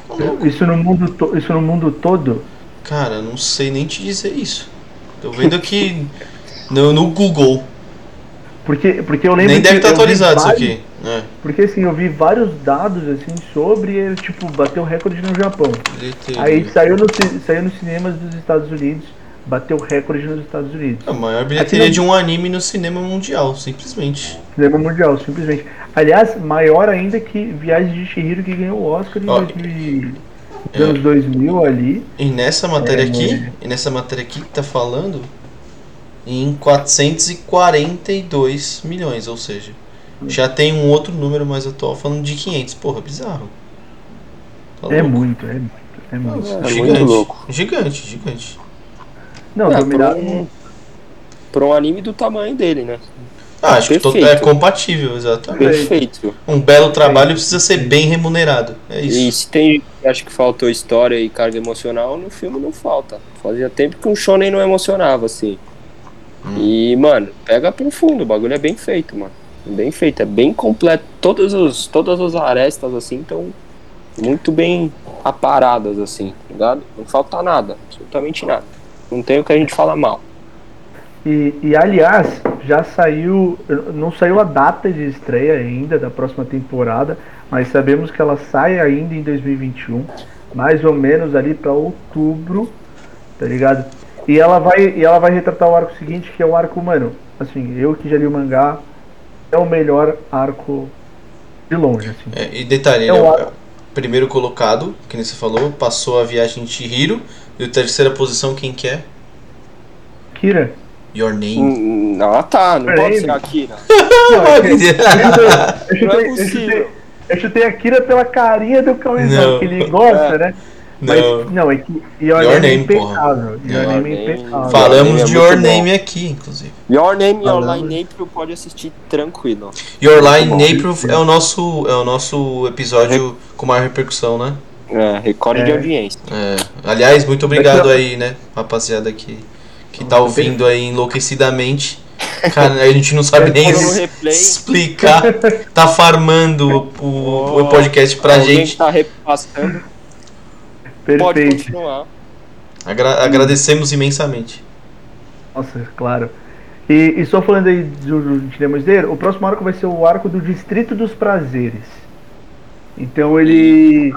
Tá louco. Isso no mundo, to- isso no mundo todo. Cara, não sei nem te dizer isso. Tô vendo aqui no, no Google. Porque, porque eu lembro Nem deve estar vi atualizado isso vários- aqui. É, Porque assim, eu vi vários dados assim sobre ele, tipo, bateu recorde no Japão. Aí saiu, no, saiu nos cinemas dos Estados Unidos, bateu recorde nos Estados Unidos. A maior bilheteria Aqui de um anime no cinema mundial, simplesmente. Cinema mundial, simplesmente. Aliás, maior ainda que Viagem de Chihiro que ganhou o Oscar em Ó, 2000, é. nos anos 2000 ali. E nessa matéria É, aqui, mano. e nessa matéria aqui que tá falando em 442 milhões, ou seja, já tem um outro número mais atual falando de 500. Porra, bizarro. Tá É muito, é muito, é muito. É gigante, muito louco. Gigante, gigante. Não, É, pra, dominado. um, pra um anime do tamanho dele, né? Ah, acho que é Perfeito. compatível, exatamente. Perfeito. Um belo trabalho precisa ser bem remunerado. É E isso. se tem que acha que faltou história e carga emocional, no filme não falta. Fazia tempo que um shonen não emocionava, assim. Hum. E, mano, pega pro fundo, o bagulho é bem feito, mano. Bem feito, é bem completo. Todos os, todas as arestas, assim, estão muito bem aparadas, assim, tá ligado? Não falta nada, absolutamente nada. Não tem o que a gente fala mal. E, e aliás, já saiu. Não saiu a data de estreia ainda da próxima temporada, mas sabemos que ela sai ainda em 2021, mais ou menos ali para outubro, tá ligado? E ela vai e ela vai retratar o arco seguinte, que é o arco, mano. Assim, eu que já li o mangá, é o melhor arco de longe, assim. É, e detalhe, É ele é o primeiro colocado, que nem você falou, passou a viagem de Chihiro. E a terceira posição, quem que é? Kira? Your Name. Hum, Ah, tá, não Peraí, pode ser meu. Akira. <laughs> Eu <laughs> Não chutei, é eu chutei, eu chutei a Kira pela carinha do Não. Cauêzão, que ele gosta, É. né? Mas, Não. não, é que Your, Your Name é impecável. Your Your Name é impecável. Falamos Your de é Your bom. Name aqui, inclusive. Your Name, Your Falando. Line April pode assistir tranquilo. Your Line. April é o nosso, é o nosso episódio com maior repercussão, né? É, recorde É. de audiência. É. Aliás, muito obrigado a- aí, né, rapaziada que, que tá ouvindo aí enlouquecidamente. Cara, a gente não sabe <laughs> nem es- replay. explicar. Tá farmando o, o, o podcast pra Alguém gente. tá repassando, pode Perfeito. continuar. Agra- agradecemos imensamente. Nossa, claro. E, e só falando aí do, do de Slayer, o próximo arco vai ser o arco do Distrito dos Prazeres. Então ele. E,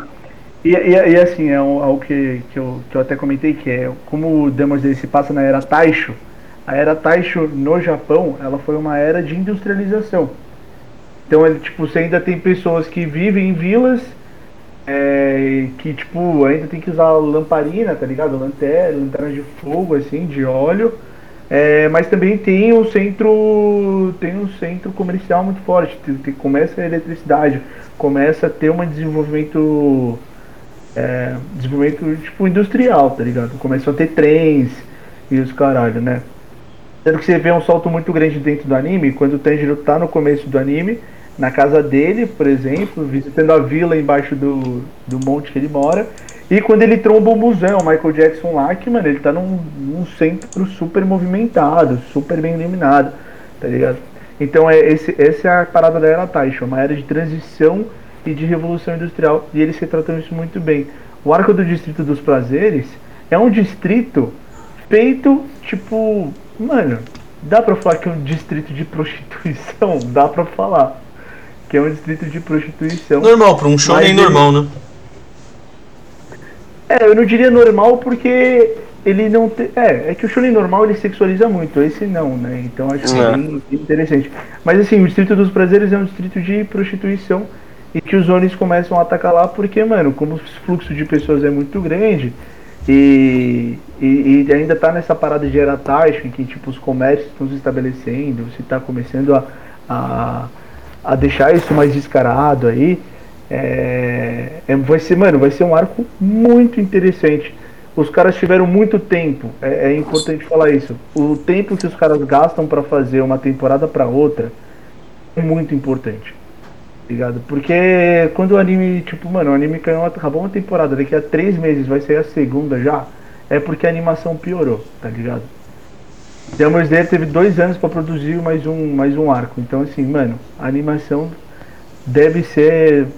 e, e assim, é um- algo que, que, eu, que eu até comentei, que é como o Demon Slayer se passa na era Taisho, a era Taisho no Japão, ela foi uma era de industrialização. Então ele, tipo, você ainda tem pessoas que vivem em vilas, é, que tipo, ainda tem que usar lamparina, tá ligado? Lanterna, lanterna de fogo, assim, de óleo. É, mas também tem um centro tem um centro comercial muito forte tem, tem- começa a eletricidade começa a ter um desenvolvimento é, desenvolvimento tipo industrial tá ligado começam a ter trens e os caralho né Sendo que você vê um salto muito grande dentro do anime quando o Tanjiro tá no começo do anime na casa dele por exemplo visitando a vila embaixo do, do monte que ele mora e quando ele tromba o museu, o Michael Jackson lá, que, mano, ele tá num, num centro super movimentado, super bem iluminado, tá ligado? Então é, esse, essa é a parada da Era Taisha, uma era de transição e de revolução industrial, e eles retratam isso muito bem. O arco do Distrito dos Prazeres é um distrito feito, tipo, mano, dá pra falar que é um distrito de <laughs> prostituição? Dá pra falar. Que é um distrito de prostituição. Normal, pra um show nem ele- normal, né? É, eu não diria normal porque ele não tem. É, é que o shonen normal ele sexualiza muito, esse não, né? Então acho que é É. interessante. Mas assim, o Distrito dos Prazeres é um distrito de prostituição e que os Onis começam a atacar lá porque, mano, como o fluxo de pessoas é muito grande e, e, e ainda tá nessa parada de era taxa em que tipo os comércios estão se estabelecendo, você tá começando a, a, a deixar isso mais descarado aí. É, é- vai ser, mano, vai ser um arco muito interessante. Os caras tiveram muito tempo, é, é importante falar isso. O tempo que os caras gastam pra fazer uma temporada pra outra é muito importante. Ligado? Porque quando o anime, tipo, mano, o anime caiu, acabou uma temporada, daqui a três meses vai sair a segunda já, é porque a animação piorou, tá ligado? Demon Slayer teve dois anos pra produzir mais um, mais um arco. Então, assim, mano, a animação deve ser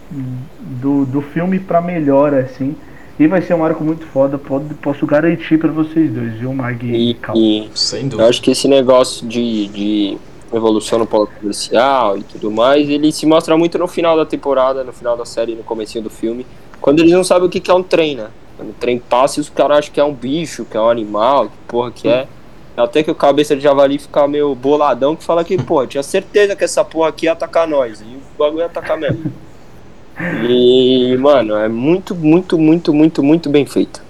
do, do filme pra melhor, assim. E vai ser um arco muito foda, pode, posso garantir pra vocês dois, viu, Mag e E, Cal? e Sem eu dúvida. acho que esse negócio de, de evolução no polo comercial e tudo mais, ele se mostra muito no final da temporada, no final da série, no comecinho do filme, quando eles não sabem o que é um trem, né? Quando o trem passa e os caras acham que é um bicho, que é um animal, que porra que é. Até que o cabeça de javali fica meio boladão que fala que, pô, tinha certeza que essa porra aqui ia atacar nós. E o bagulho ia atacar mesmo. E, mano, é muito, muito, muito, muito, muito bem feito.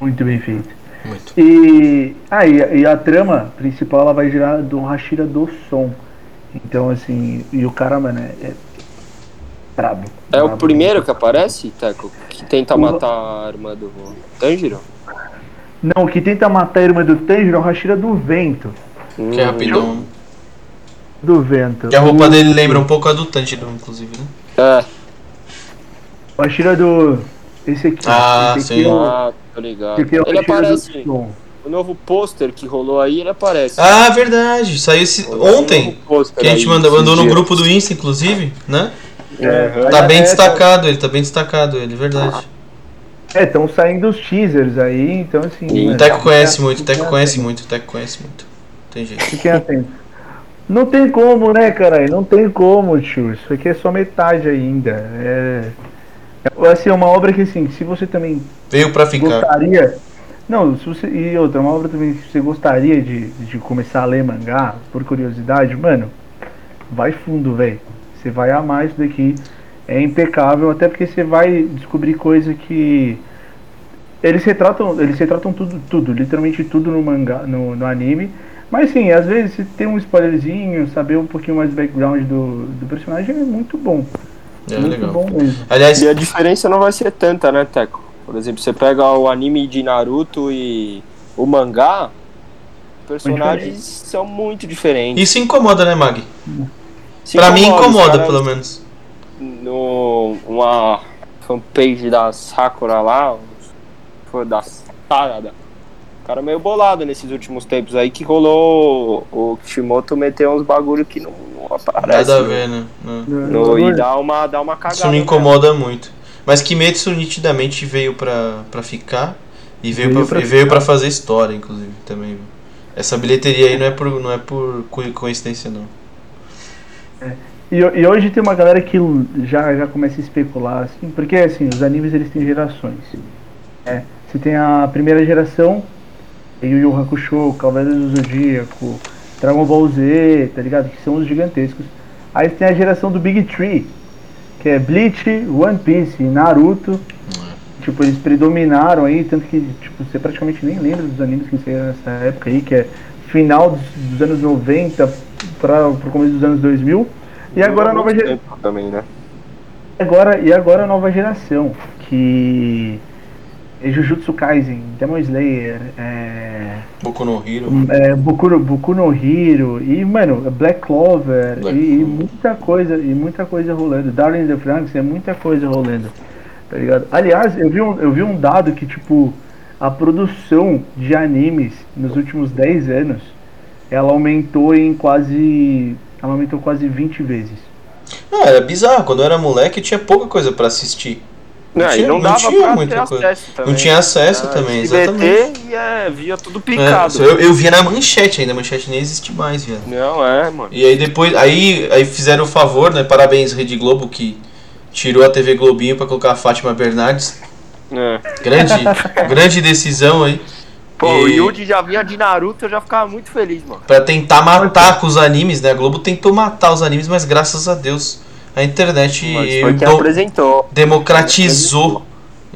Muito bem feito. Muito. E, ah, e, e a trama principal ela vai girar do Hashira do som. Então, assim, e o cara, mano, é, é brabo. É o brabo. primeiro que aparece, Teco, que tenta O- matar a irmã do Tanjiro? Não, o que tenta matar a irmã do Tanjiro é o Hashira do vento. Que é rapidão. Do vento. Que a roupa O- dele lembra um pouco a do Tanjiro, inclusive, né? É, O Hashira do. Esse aqui. Ah, esse aqui sim. é o- ah, tô ligado. esse aqui é o Ele aparece, o novo pôster que rolou aí, ele aparece. Ah, verdade. Saiu esse... Um ontem. Que a gente aí, manda, esses mandou no grupo do Insta, inclusive, né? É, Tá Aí, bem é, destacado ele, tá bem destacado ele, verdade. É, estão saindo os teasers aí, então assim. E O mano, Teco conhece muito, o Teco conhece muito, o Teco conhece muito. Tem jeito. Fiquem atentos. Não tem como, né, caralho? Não tem como, tio. Isso aqui é só metade ainda. É. é assim, é uma obra que assim, se você também Veio pra ficar. gostaria. Não, se você. E outra, uma obra também que você gostaria de, de começar a ler mangá, por curiosidade, mano, vai fundo, velho. Você vai amar isso daqui. É impecável, até porque você vai descobrir coisa que. Eles retratam, eles retratam tudo, tudo, literalmente tudo no mangá, no, no anime. Mas sim, às vezes se tem um spoilerzinho, saber um pouquinho mais do background do, do personagem é muito bom. É muito legal. bom mesmo. Aliás, E a diferença não vai ser tanta, né, Teco? Por exemplo, você pega o anime de Naruto e o mangá, personagens são muito diferentes. isso incomoda, né, Mag? Se Pra mim incomoda, caras pelo menos. No, uma fanpage da Sakura lá, foi da Sarada. O cara meio bolado nesses últimos tempos aí que rolou o Kishimoto meteu uns bagulho que não, Nada a no- ver, né? Não. no- e dá uma, dá uma cagada. Isso me mesmo. incomoda muito. Mas Kimetsu nitidamente veio pra, pra ficar e veio, Veio pra, pra e veio ficar. pra fazer história, inclusive, também. Essa bilheteria aí não é por, não é por co- coincidência, não. E, e hoje tem uma galera que já, já começa a especular, assim, porque assim, os animes eles têm gerações. É, você tem a primeira geração, Yu Yu Hakusho, Cavaleiros do Zodíaco, Dragon Ball Z, tá ligado? Que são os gigantescos. Aí tem a geração do Big Tree, que é Bleach, One Piece e Naruto. Tipo, eles predominaram aí, tanto que tipo, você praticamente nem lembra dos animes que saíram nessa época aí, que é final dos, dos anos 90 para o começo dos anos 2000. E agora a nova geração. também, né? Agora, e agora a nova geração, que Jujutsu Kaisen, Demon Slayer, é, Boku no Hero. é, Boku, no- Boku no Hero, e, mano, Black Clover, Black e, e muita coisa, e muita coisa rolando. Darling in the Franks, é muita coisa rolando, tá ligado? Aliás, eu vi um, eu vi um dado que, tipo, a produção de animes nos últimos 10 anos, ela aumentou em quase, ela aumentou quase 20 vezes. Ah, era bizarro. Quando eu era moleque, tinha pouca coisa pra assistir. Não, tinha- e não não dava tinha pra muita coisa. acesso também. Não tinha acesso Era também, SBT exatamente. e é, via tudo É, picado. eu, eu via na manchete ainda, a manchete nem existe mais, viado. Não, é, mano. E aí depois, aí, aí fizeram o favor, né? Parabéns, Rede Globo, que tirou a TV Globinho pra colocar a Fátima Bernardes. É. Grande, <laughs> grande decisão aí. Pô, o E- Yuji já vinha de Naruto, eu já ficava muito feliz, mano. Pra tentar matar com os animes, né? A Globo tentou matar os animes, mas graças a Deus a internet do- democratizou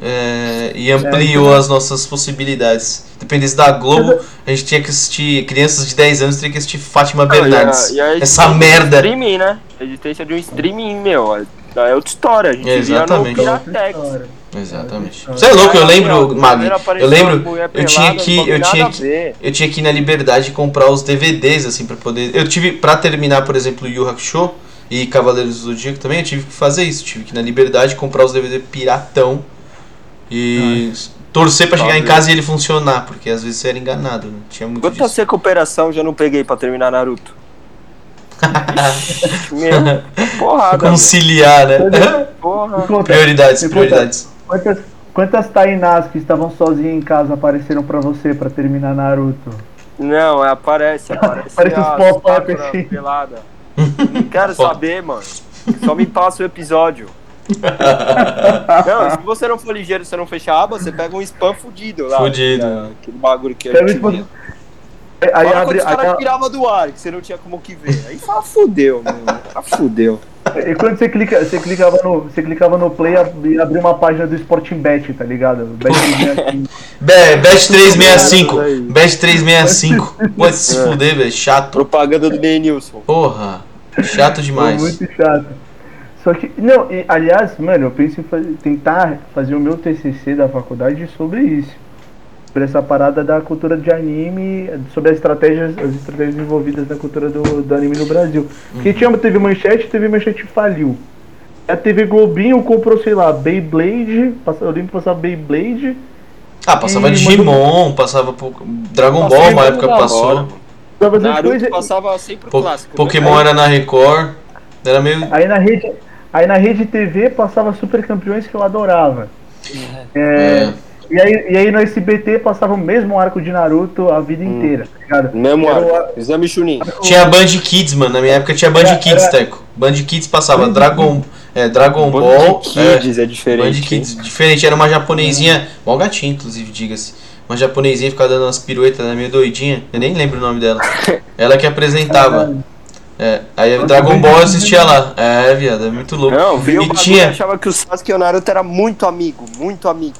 é, e ampliou as nossas possibilidades. Dependesse da Globo, a gente tinha que assistir. Crianças de 10 anos teriam que assistir Fátima Bernardes. E a- e a Essa existência de um merda. streaming, né? A existência de um streaming, meu, é é outra história. A gente Exatamente. via no. Exatamente. Você é louco, eu lembro, ó, Mag. primeiro apareceu Eu lembro, eu tinha que. Eu tinha que. Eu tinha que ir na liberdade comprar os DVDs, assim, pra poder. Eu tive, pra terminar, por exemplo, Yu Hakusho e Cavaleiros do Zodíaco também, eu tive que fazer isso. Tive que ir na liberdade comprar os DVD piratão e torcer pra chegar em casa e ele funcionar, porque às vezes você era enganado, né? Tinha muito Quantas disso. recuperação já não peguei pra terminar Naruto? <laughs> Meu, porrada. Conciliar, né? Porra. Conta, <laughs> prioridades, prioridades. Quantas, quantas Tainás que estavam sozinhas em casa apareceram pra você pra terminar Naruto? Não, aparece, aparece. <laughs> Aparece os pop-up assim. pelada. Quero saber, mano. Só me passa o episódio. <laughs> Não, se você não for ligeiro, você não fechar a aba, você pega um spam fudido lá. Fudido. Aquele, aquele bagulho que a Pega gente via. Aí Fora abre, quando os caras tiravam do ar, que você não tinha como que ver. Aí fala, fudeu, meu. Ah, fudeu. e quando você clica, você clicava no, você clicava no play e abriu uma página do Sporting Bet, tá ligado? <laughs> Bet 365. Be- Bet 365. Aí. Bet 365. Pode se É. fuder, velho. Chato. Propaganda do Denilson. Porra. Chato Foi demais. muito chato. Só que, não, e, aliás, mano, eu penso em fazer- tentar fazer o meu TCC da faculdade sobre isso. Sobre essa parada da cultura de anime, sobre as estratégias, as estratégias envolvidas na cultura do, do anime no Brasil. Porque tinha, teve manchete, teve manchete faliu. A TV Globinho comprou, sei lá, Beyblade, eu lembro que passava Beyblade, Ah, passava Digimon, passava po- Dragon Ball, uma época passou. hora. Naruto coisas. passava sempre o Po- clássico. né? Pokémon era na Record. Era meio. Aí na rede, aí na rede TV passava Super Campeões que eu adorava. É, É. E, aí, e aí no SBT passava o mesmo arco de Naruto a vida Hum. inteira, tá ligado? Mesmo Era o arco. Exame Chunin. Tinha Band Kids, mano. Na minha época tinha Band Era- Kids, era- Teco. Band Kids passava Band Dragon, é, Dragon Band Ball. Kids é, é, diferente. Band Kids, diferente. Era uma japonesinha. Mó gatinho, inclusive, diga-se. Uma japonesinha ficava dando umas piruetas, né, meio doidinha. Eu nem lembro o nome dela. Ela que apresentava. <laughs> É, aí Dragon Ball eu assistia lá. É, viado, é muito louco. Não, viu o e bagulho tinha. achava que o Sasuke e o Naruto era muito amigo, muito amigo.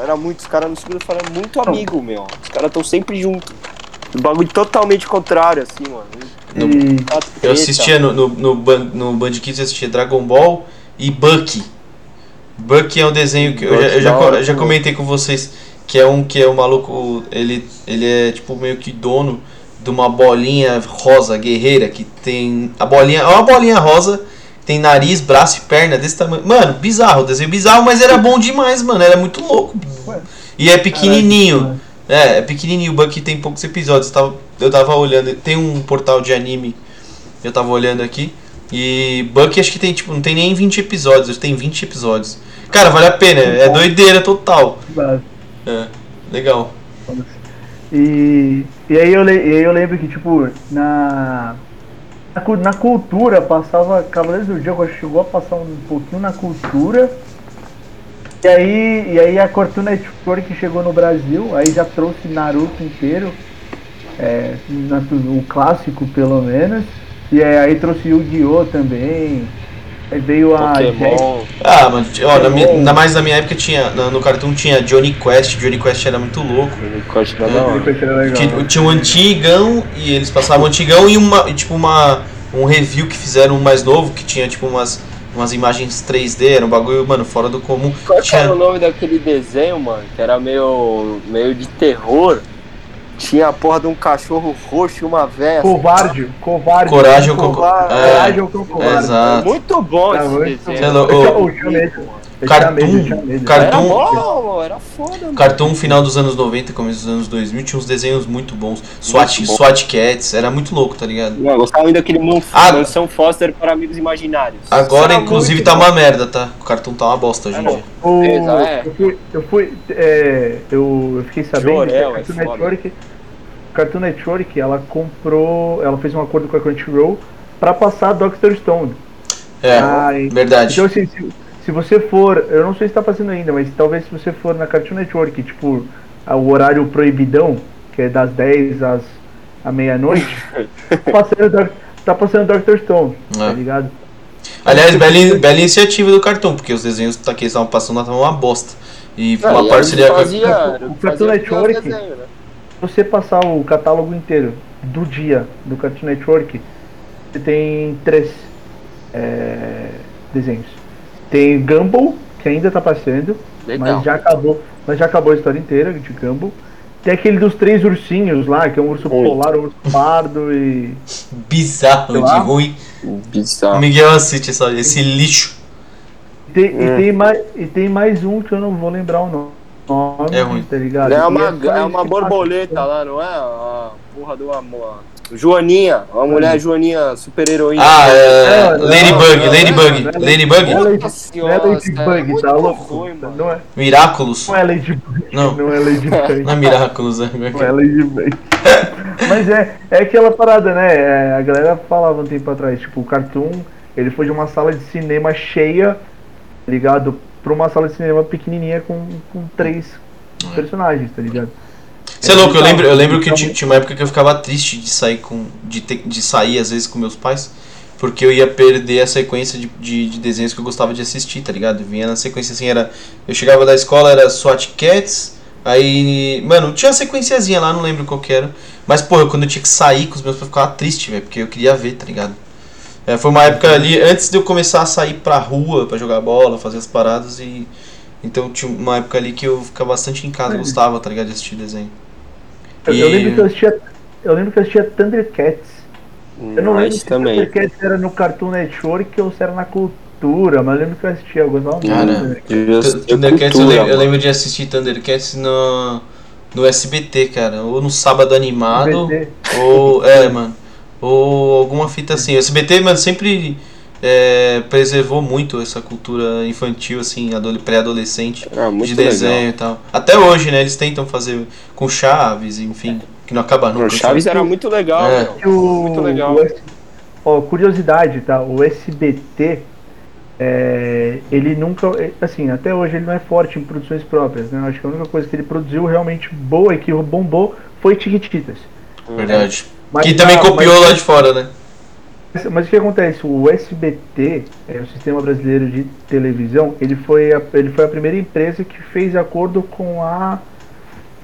Era muito, os caras no segundo falaram muito amigo, meu. Os caras estão sempre juntos. O bagulho totalmente contrário, assim, mano. E, Tá Eu assistia no, no, no, no Band Kids, eu assistia Dragon Ball e Bucky. Bucky é um desenho que eu já, eu já, hora, eu já comentei com vocês, que é um que é um maluco, ele, ele é tipo meio que dono de uma bolinha rosa guerreira que tem a bolinha, é uma bolinha rosa, tem nariz, braço e perna desse tamanho. Mano, bizarro, desenho bizarro, mas era bom demais, mano, era muito louco. E é pequenininho. É, é pequenininho, o Bucky tem poucos episódios. Eu tava, eu tava olhando, tem um portal de anime, eu tava olhando aqui. E Bucky acho que tem, tipo, não tem nem 20 episódios, tem 20 episódios. Cara, vale a pena, é doideira total. É, legal. e, e, aí eu, e aí eu lembro que, tipo, na, na, na cultura passava Cavaleiros do que chegou a passar um pouquinho na cultura. E aí, e aí a Cartoon Network chegou no Brasil, aí já trouxe Naruto inteiro, é, o clássico pelo menos. E aí trouxe Yu-Gi-Oh! também. Aí veio a. Pokémon. Ah, mano, ó, na minha, ainda mais na minha época tinha. No, no Cartoon tinha Johnny Quest, Johnny Quest era muito louco. Unicórnio da É. hora. Depois era legal. Que, tinha um antigão e eles passavam o antigão e uma. tipo uma. Um review que fizeram um mais novo, que tinha tipo umas. Umas imagens 3D, era um bagulho, mano, fora do comum. Qual que Tinha- era o nome daquele desenho, mano? Que era meio, meio de terror. Tinha a porra de um cachorro roxo e uma véia. Covarde, covarde. Coragem ou Covarde. É, Coragem ou covarde. Exato. Muito bom Tá esse muito desenho. Cartoon. Cartoon. Era bom, era foda. Cartoon final dos anos 90 começo dos anos 2000 tinha uns desenhos muito bons. SWAT, Muito bom. SWAT Cats, era muito louco, tá ligado? Não, eu gostava muito daquele Ah. Mansão Foster para amigos imaginários. Agora, Era inclusive, tá bom. uma merda, tá? O Cartoon tá uma bosta hoje em É, dia. É. Eu fui, eu, fui é, eu, eu fiquei sabendo Jorel, que é Cartoon. Network, Cartoon Network, ela comprou, ela fez um acordo com a Crunchyroll pra passar Doctor Stone. É, Ai, verdade. Então assim, se, se você for, eu não sei se tá fazendo ainda, mas talvez se você for na Cartoon Network, tipo, o horário proibidão, que é das 10 às à meia-noite, <laughs> passando Doc- tá passando Doctor Stone, tá É. ligado? Aliás, bela, bela iniciativa do Cartoon, porque os desenhos tá, que eles estavam passando lá estavam uma bosta. E Ah, uma e parceria com a. O fazia Cartoon Network- desenho, né? Se você passar o catálogo inteiro do dia do Cartoon Network, você tem três é, desenhos. Tem Gumball, que ainda tá passando, Legal. mas já acabou, mas já acabou a história inteira de Gumball. Tem aquele dos três ursinhos lá, que é um urso Oi. polar, um urso pardo e. Bizarro de ruim. Bizarro. Miguel assiste essa, esse lixo. E tem, e, É. tem mais, e tem mais um que eu não vou lembrar o nome. É ruim. Tá ligado? É uma, é esse uma borboleta lá, não é? A porra do amor. Joaninha, uma mulher Joaninha super heroína. Ah, é. Não, não, Ladybug, não, Ladybug, não, Ladybug? não, Nossa Não é Ladybug, é tá louco? Não é, Miraculous? não é Ladybug. Não. Não é Ladybug. Não é Miraculous, né? Não é Ladybug. Mas é, é aquela parada, né? É, a galera falava um tempo atrás, tipo, o Cartoon, ele foi de uma sala de cinema cheia, tá ligado? Pra uma sala de cinema pequenininha com, com três É. personagens, tá ligado? Você é louco, eu Então, lembro, eu lembro que então, tinha tinha uma época que eu ficava triste de sair com. de, ter, de sair às vezes com meus pais, porque eu ia perder a sequência de, de, de desenhos que eu gostava de assistir, tá ligado? Vinha na sequência assim, era. Eu chegava da escola, era SWAT Cats, aí. Mano, tinha uma sequenciazinha lá, não lembro qual que era. Mas, porra, quando eu tinha que sair com os meus pais, eu ficava triste, velho, porque eu queria ver, tá ligado? É, foi uma época ali, antes de eu começar a sair pra rua pra jogar bola, fazer as paradas e. Então tinha uma época ali que eu ficava bastante em casa, É. gostava, tá ligado, de assistir desenho. Eu, eu E- lembro que eu assistia. Eu lembro que eu assistia Thundercats. Eu não lembro Nice se também. Thundercats era no Cartoon Network ou se era na cultura, mas eu lembro que eu assistia, eu gostava muito. Cara, do Thundercats. Thundercats, eu, cultura, lembro, eu lembro de assistir Thundercats no, no SBT, cara. Ou no sábado animado, SBT. ou. É, mano. Ou alguma fita assim. O SBT, mano, sempre é, preservou muito essa cultura infantil, assim, adole- pré-adolescente, Ah, de legal. desenho e tal. Até hoje, né? Eles tentam fazer com Chaves, enfim, que não acaba nunca. O Chaves era muito legal, É. meu. Muito legal. ó, curiosidade, tá? O SBT, é, ele nunca, é, assim, até hoje ele não é forte em produções próprias, né? Acho que a única coisa que ele produziu realmente boa e que bombou foi Chiquititas. Verdade. Mas que também tá, copiou mas- lá de fora, né? Mas, mas o que acontece? O SBT, é, o Sistema Brasileiro de Televisão, ele foi, a, ele foi a primeira empresa que fez acordo com a.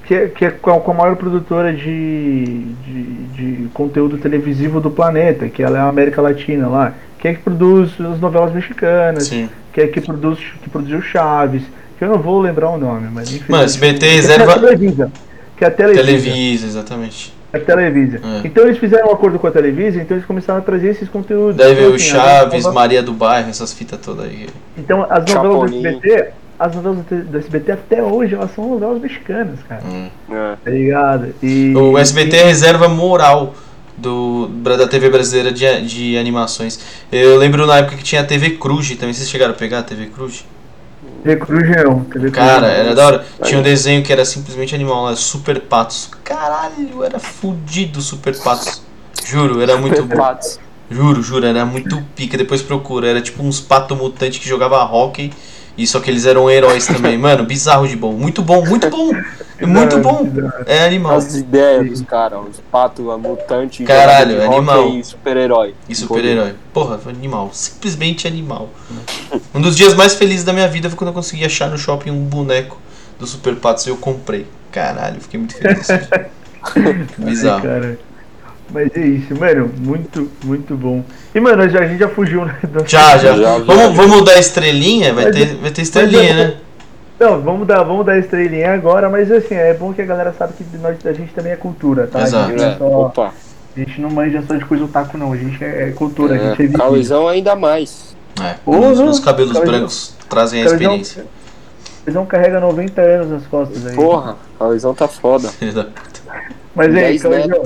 que é, que é com a com a maior produtora de, de, de conteúdo televisivo do planeta, que ela é a América Latina lá, que é que produz as novelas mexicanas, Sim. que é que produz que produziu Chaves, que eu não vou lembrar o nome, mas enfim. Mano, SBT que é a reserva. Televisa. Que é a Televisa. Televisa, exatamente. A Televisa. É. Então eles fizeram um acordo com a Televisa, então eles começaram a trazer esses conteúdos. Daí veio Então, o assim, Chaves, novela- Maria do Bairro, essas fitas todas aí. Então as novelas do. SBT, as novelas do do SBT até hoje, elas são novelas mexicanas, cara. Hum. É. Tá ligado? E, O SBT é reserva moral do, da TV brasileira de, de animações. Eu lembro na época que tinha a TV Cruz também. Vocês chegaram a pegar a TV Cruz? Cruz Cara, era da hora. Tinha um desenho que era simplesmente animal lá, Super Patos. Caralho, era fudido Super Patos. Juro, era muito bom. Patos. Juro, juro, era muito pica. Depois procura. Era tipo uns pato mutante que jogava hockey E só que eles eram heróis também. <laughs> Mano, bizarro de bom. Muito bom, muito bom. Muito bom. É animal. As ideias dos caras, os patos, a mutante, Caralho, animal. e super-herói. E super-herói. Porra, foi animal. Simplesmente animal. Um dos dias mais felizes da minha vida foi quando eu consegui achar no shopping um boneco do Super Patos e eu comprei. Caralho, fiquei muito feliz. <laughs> Bizarro. Ai, cara. Mas é isso, mano. Muito, muito bom. E, mano, já, a gente já fugiu, né? <laughs> do- Já, já. Já, Vamos, vamos dar estrelinha? Vai Mas ter, é- vai ter estrelinha, né? Não, vamos dar, vamos dar estrelinha agora, mas assim, é bom que a galera sabe que nós, a gente também é cultura, tá? Exato. A gente, não, É, é só, opa, a gente não manja só de coisa otaku, não. A gente é, é cultura, a gente é é. Cauizão ainda mais. É. Porra, Os, os cabelos Cauizão- brancos trazem a experiência. Cauizão carrega 90 anos nas costas aí. Porra, Cauizão tá foda. <laughs> Mas aí, Dez Cauizão,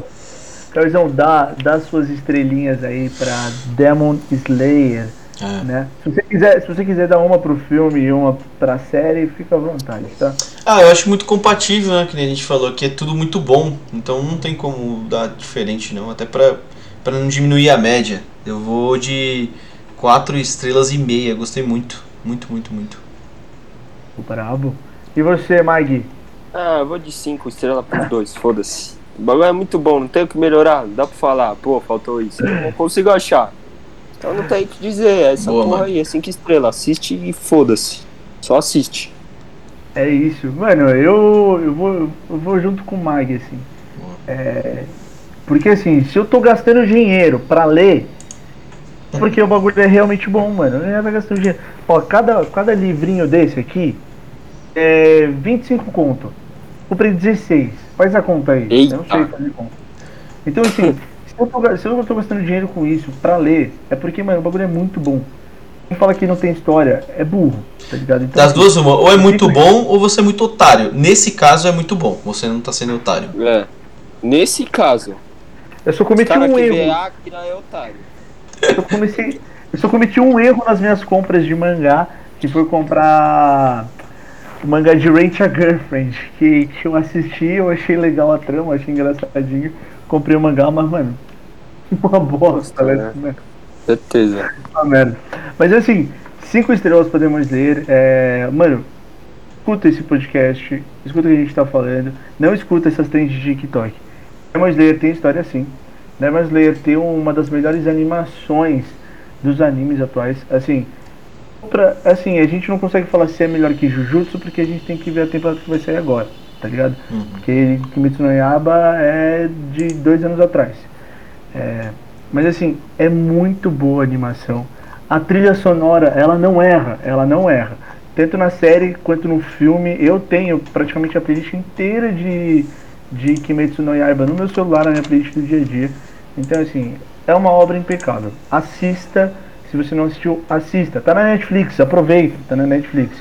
Cauizão, dá, dá suas estrelinhas aí pra Demon Slayer, É. né? Se você quiser, se você quiser dar uma pro filme e uma pra série, fica à vontade, tá? Ah, eu acho muito compatível, né? Que nem a gente falou, que é tudo muito bom. Então não tem como dar diferente, não. Até pra, pra não diminuir a média. Eu vou de 4 estrelas e meia. Gostei muito. Muito, muito, muito. Brabo. E você, Mag? Ah, eu vou de 5 estrelas pros dois, foda-se. O bagulho é muito bom, não tem o que melhorar, não dá pra falar, pô, faltou isso. Eu não consigo achar. Então não tem o que dizer, é essa Boa, porra mano. aí, é 5 estrelas. Assiste e foda-se. Só assiste. É isso. Mano, eu, eu, vou, eu vou junto com o Mag, assim. É, porque assim, se eu tô gastando dinheiro pra ler, porque o bagulho é realmente bom, mano. Eu vai gastando dinheiro. Ó, cada, cada livrinho desse aqui é 25 conto. Comprei 16. Faz a conta aí. Eita. Eu não sei fazer conta. Então assim, se eu, tô, se eu tô gastando dinheiro com isso pra ler, é porque, mano, o bagulho é muito bom. Quem fala que não tem história é burro, tá ligado? Então, Das assim, duas, uma. Ou é muito bom ou você é muito otário. Nesse caso é muito bom. Você não tá sendo otário. É. Nesse caso, eu só cometi cara um que erro. é otário. Eu comecei. Eu só cometi um erro nas minhas compras de mangá, que foi comprar o mangá de Rate a Girlfriend, que, que eu assisti, eu achei legal a trama, achei engraçadinho. Comprei o mangá, mas mano, <laughs> uma bosta, Bosta, né? Certeza. Uma merda. Mas assim, cinco estrelas podemos ler. É, mano, escuta esse podcast, escuta o que a gente tá falando, não escuta essas trends de TikTok. Demon Slayer tem história sim. Demon Slayer tem uma das melhores animações dos animes atuais. Assim, outra, assim, a gente não consegue falar se é melhor que Jujutsu porque a gente tem que ver a temporada que vai sair agora, tá ligado? Uhum. Porque Kimetsu no Yaiba é de dois anos atrás. É, mas assim, é muito boa a animação. A trilha sonora, ela não erra, ela não erra. Tanto na série quanto no filme, eu tenho praticamente a playlist inteira de, de Kimetsu no Yaiba no meu celular, na minha playlist do dia a dia. Então assim, é uma obra impecável. Assista, se você não assistiu, assista. Tá na Netflix, aproveita, tá na Netflix.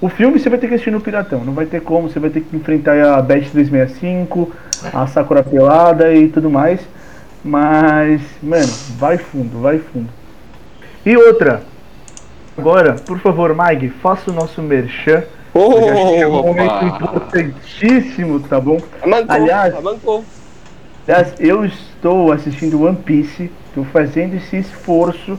O filme você vai ter que assistir no Piratão, não vai ter como, você vai ter que enfrentar a Beth 365, a Sakura Pelada e tudo mais. Mas, mano, vai fundo, vai fundo. E outra, agora, por favor, Mag, faça o nosso merchan. que é um momento importantíssimo, tá bom? Amancou, Aliás- amancou. Aliás, eu estou assistindo One Piece, estou fazendo esse esforço,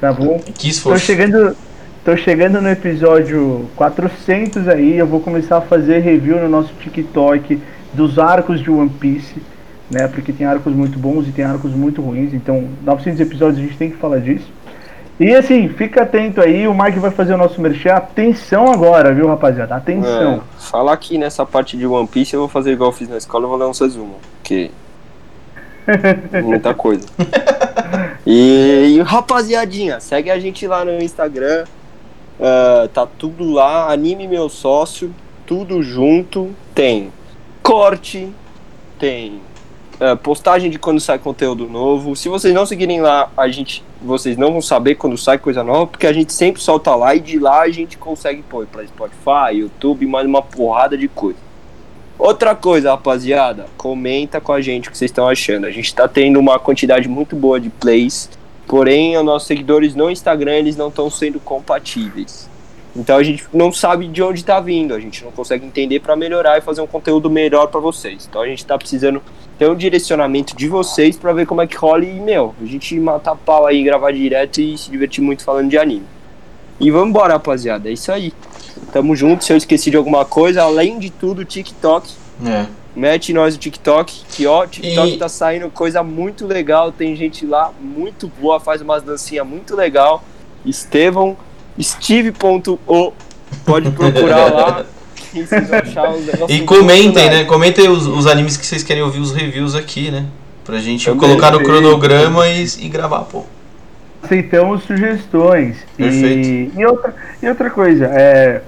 tá bom? Que Tô esforço. chegando, tô chegando no episódio 400 aí, eu vou começar a fazer review no nosso TikTok dos arcos de One Piece, né? Porque tem arcos muito bons e tem arcos muito ruins, então 900 episódios a gente tem que falar disso. E assim, fica atento aí, o Mike vai fazer o nosso merchan. Atenção agora, viu, rapaziada? Atenção. É, falar aqui nessa parte de One Piece, eu vou fazer igual eu fiz na escola, eu vou ler um resumo. Porque. <laughs> Muita coisa. <laughs> E, e, rapaziadinha, segue a gente lá no Instagram. ah, tá tudo lá, anime meu sócio, tudo junto. Tem corte, tem ah, postagem de quando sai conteúdo novo. Se vocês não seguirem lá, a gente, vocês não vão saber quando sai coisa nova, porque a gente sempre solta lá e de lá a gente consegue pôr pra Spotify, YouTube, mais uma porrada de coisa. Outra coisa, rapaziada, comenta com a gente o que vocês estão achando. A gente tá tendo uma quantidade muito boa de plays, porém os nossos seguidores no Instagram eles não estão sendo compatíveis. Então a gente não sabe de onde tá vindo, a gente não consegue entender para melhorar e fazer um conteúdo melhor para vocês. Então a gente tá precisando ter um direcionamento de vocês para ver como é que rola e, meu, a gente matar pau aí, gravar direto e se divertir muito falando de anime. E vamos embora, rapaziada. É isso aí. Tamo junto. Se eu esqueci de alguma coisa, além de tudo, TikTok. É. Mete nós no TikTok, que ó, TikTok E- tá saindo coisa muito legal. Tem gente lá muito boa, faz umas dancinhas muito legal. Estevão, Steve.o. Pode <laughs> procurar lá. E comentem, né? Comentem os, os animes que vocês querem ouvir os reviews aqui, né? Pra gente Também, colocar no cronograma e, e gravar, pô. aceitamos sugestões. E, Perfeito. e, outra, e outra coisa, é,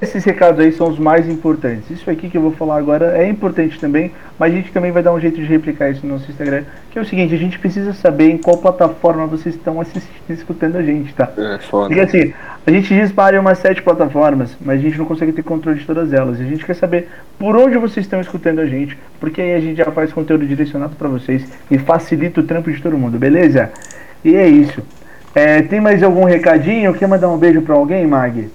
esses recados aí são os mais importantes. Isso aqui que eu vou falar agora é importante também, mas a gente também vai dar um jeito de replicar isso no nosso Instagram. Que é o seguinte, a gente precisa saber em qual plataforma vocês estão assistindo, escutando a gente, tá? É, foda. Porque assim, a gente dispara em umas sete plataformas, mas a gente não consegue ter controle de todas elas. A gente quer saber por onde vocês estão escutando a gente, porque aí a gente já faz conteúdo direcionado pra vocês e facilita o trampo de todo mundo, beleza? E é isso. É, tem mais algum recadinho? Quer mandar um beijo pra alguém, Mag?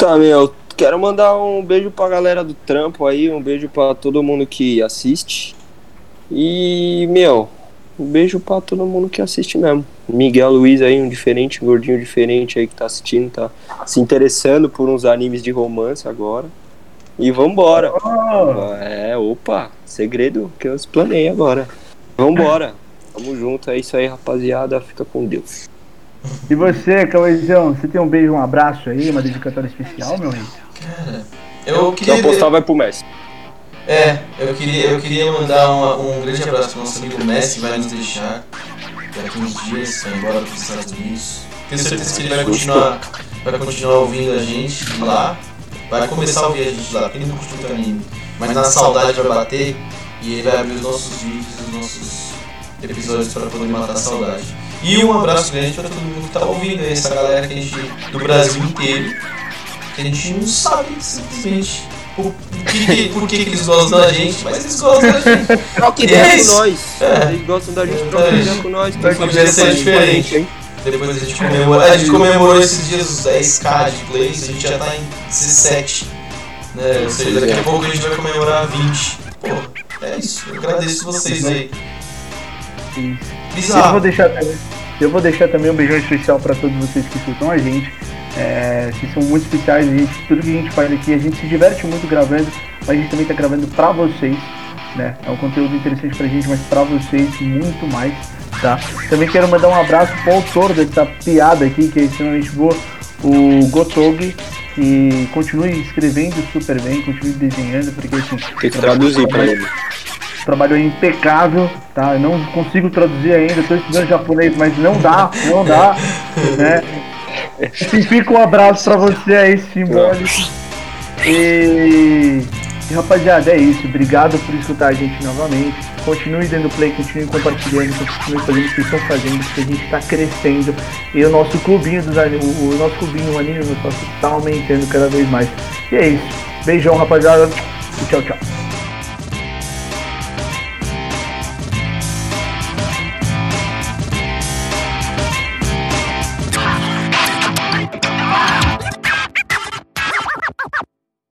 Tá, meu, quero mandar um beijo pra galera do trampo aí, um beijo pra todo mundo que assiste. E, meu, um beijo pra todo mundo que assiste mesmo. Miguel Luiz aí, um diferente, um gordinho diferente aí que tá assistindo, tá se interessando por uns animes de romance agora. E vambora. Oh, É, opa, segredo que eu explanei agora. Vambora. Tamo junto, é isso aí, rapaziada. Fica com Deus. E você, Cauêzão, você tem um beijo, um abraço aí, uma dedicatória especial, meu amigo? Eu Se queria. eu postar, vai pro Messi. É, eu queria, eu queria mandar uma- um grande abraço pro nosso amigo Messi, que vai nos deixar daqui uns dias, vai embora para os Estados Unidos. Tenho certeza que ele vai continuar, vai continuar ouvindo a gente lá, vai começar a ouvir a gente lá, porque ele não curte muito anime, mas na saudade vai bater e ele vai abrir os nossos vídeos, os nossos episódios para poder matar a saudade. E um abraço grande para todo mundo que tá ouvindo aí, essa galera que a gente, do Brasil inteiro, que a gente não sabe simplesmente por, por que, que- por que, que eles gostam da gente, mas eles gostam da gente. Troca <laughs> ideia é com nós. É. Eles gostam da gente, troca É. ideia com nós. Sabe ser diferente. hein? Depois a gente comemorou. A gente comemorou esses dias os 10k de plays, a gente já tá em 17. Né? Ou seja, daqui a pouco a gente vai comemorar 20. Pô, é isso. Eu agradeço vocês aí. Isso. Eu vou Bizarro. deixar também, eu vou deixar também um beijão especial para todos vocês que escutam a gente. É, vocês são muito especiais, a gente, tudo que a gente faz aqui, a gente se diverte muito gravando, mas a gente também tá gravando pra vocês, né? É um conteúdo interessante pra gente, mas pra vocês muito mais, tá? Também quero mandar um abraço pro autor dessa piada aqui, que é extremamente boa, o Gotog, que continue escrevendo super bem, continue desenhando, porque assim, Tem que traduzir pra ele. Trabalho é impecável, tá? Eu não consigo traduzir ainda, estou estudando japonês, mas não dá, não dá, né? <laughs> E fica um abraço pra você aí, simbólico. E, rapaziada, é isso. Obrigado por escutar a gente novamente. Continue dando play, continue compartilhando, continue fazendo o que estão fazendo, porque a gente tá crescendo. E o nosso clubinho dos anime, o, nosso clubinho, anime, o nosso tá aumentando cada vez mais. E é isso. Beijão, rapaziada. E tchau, tchau.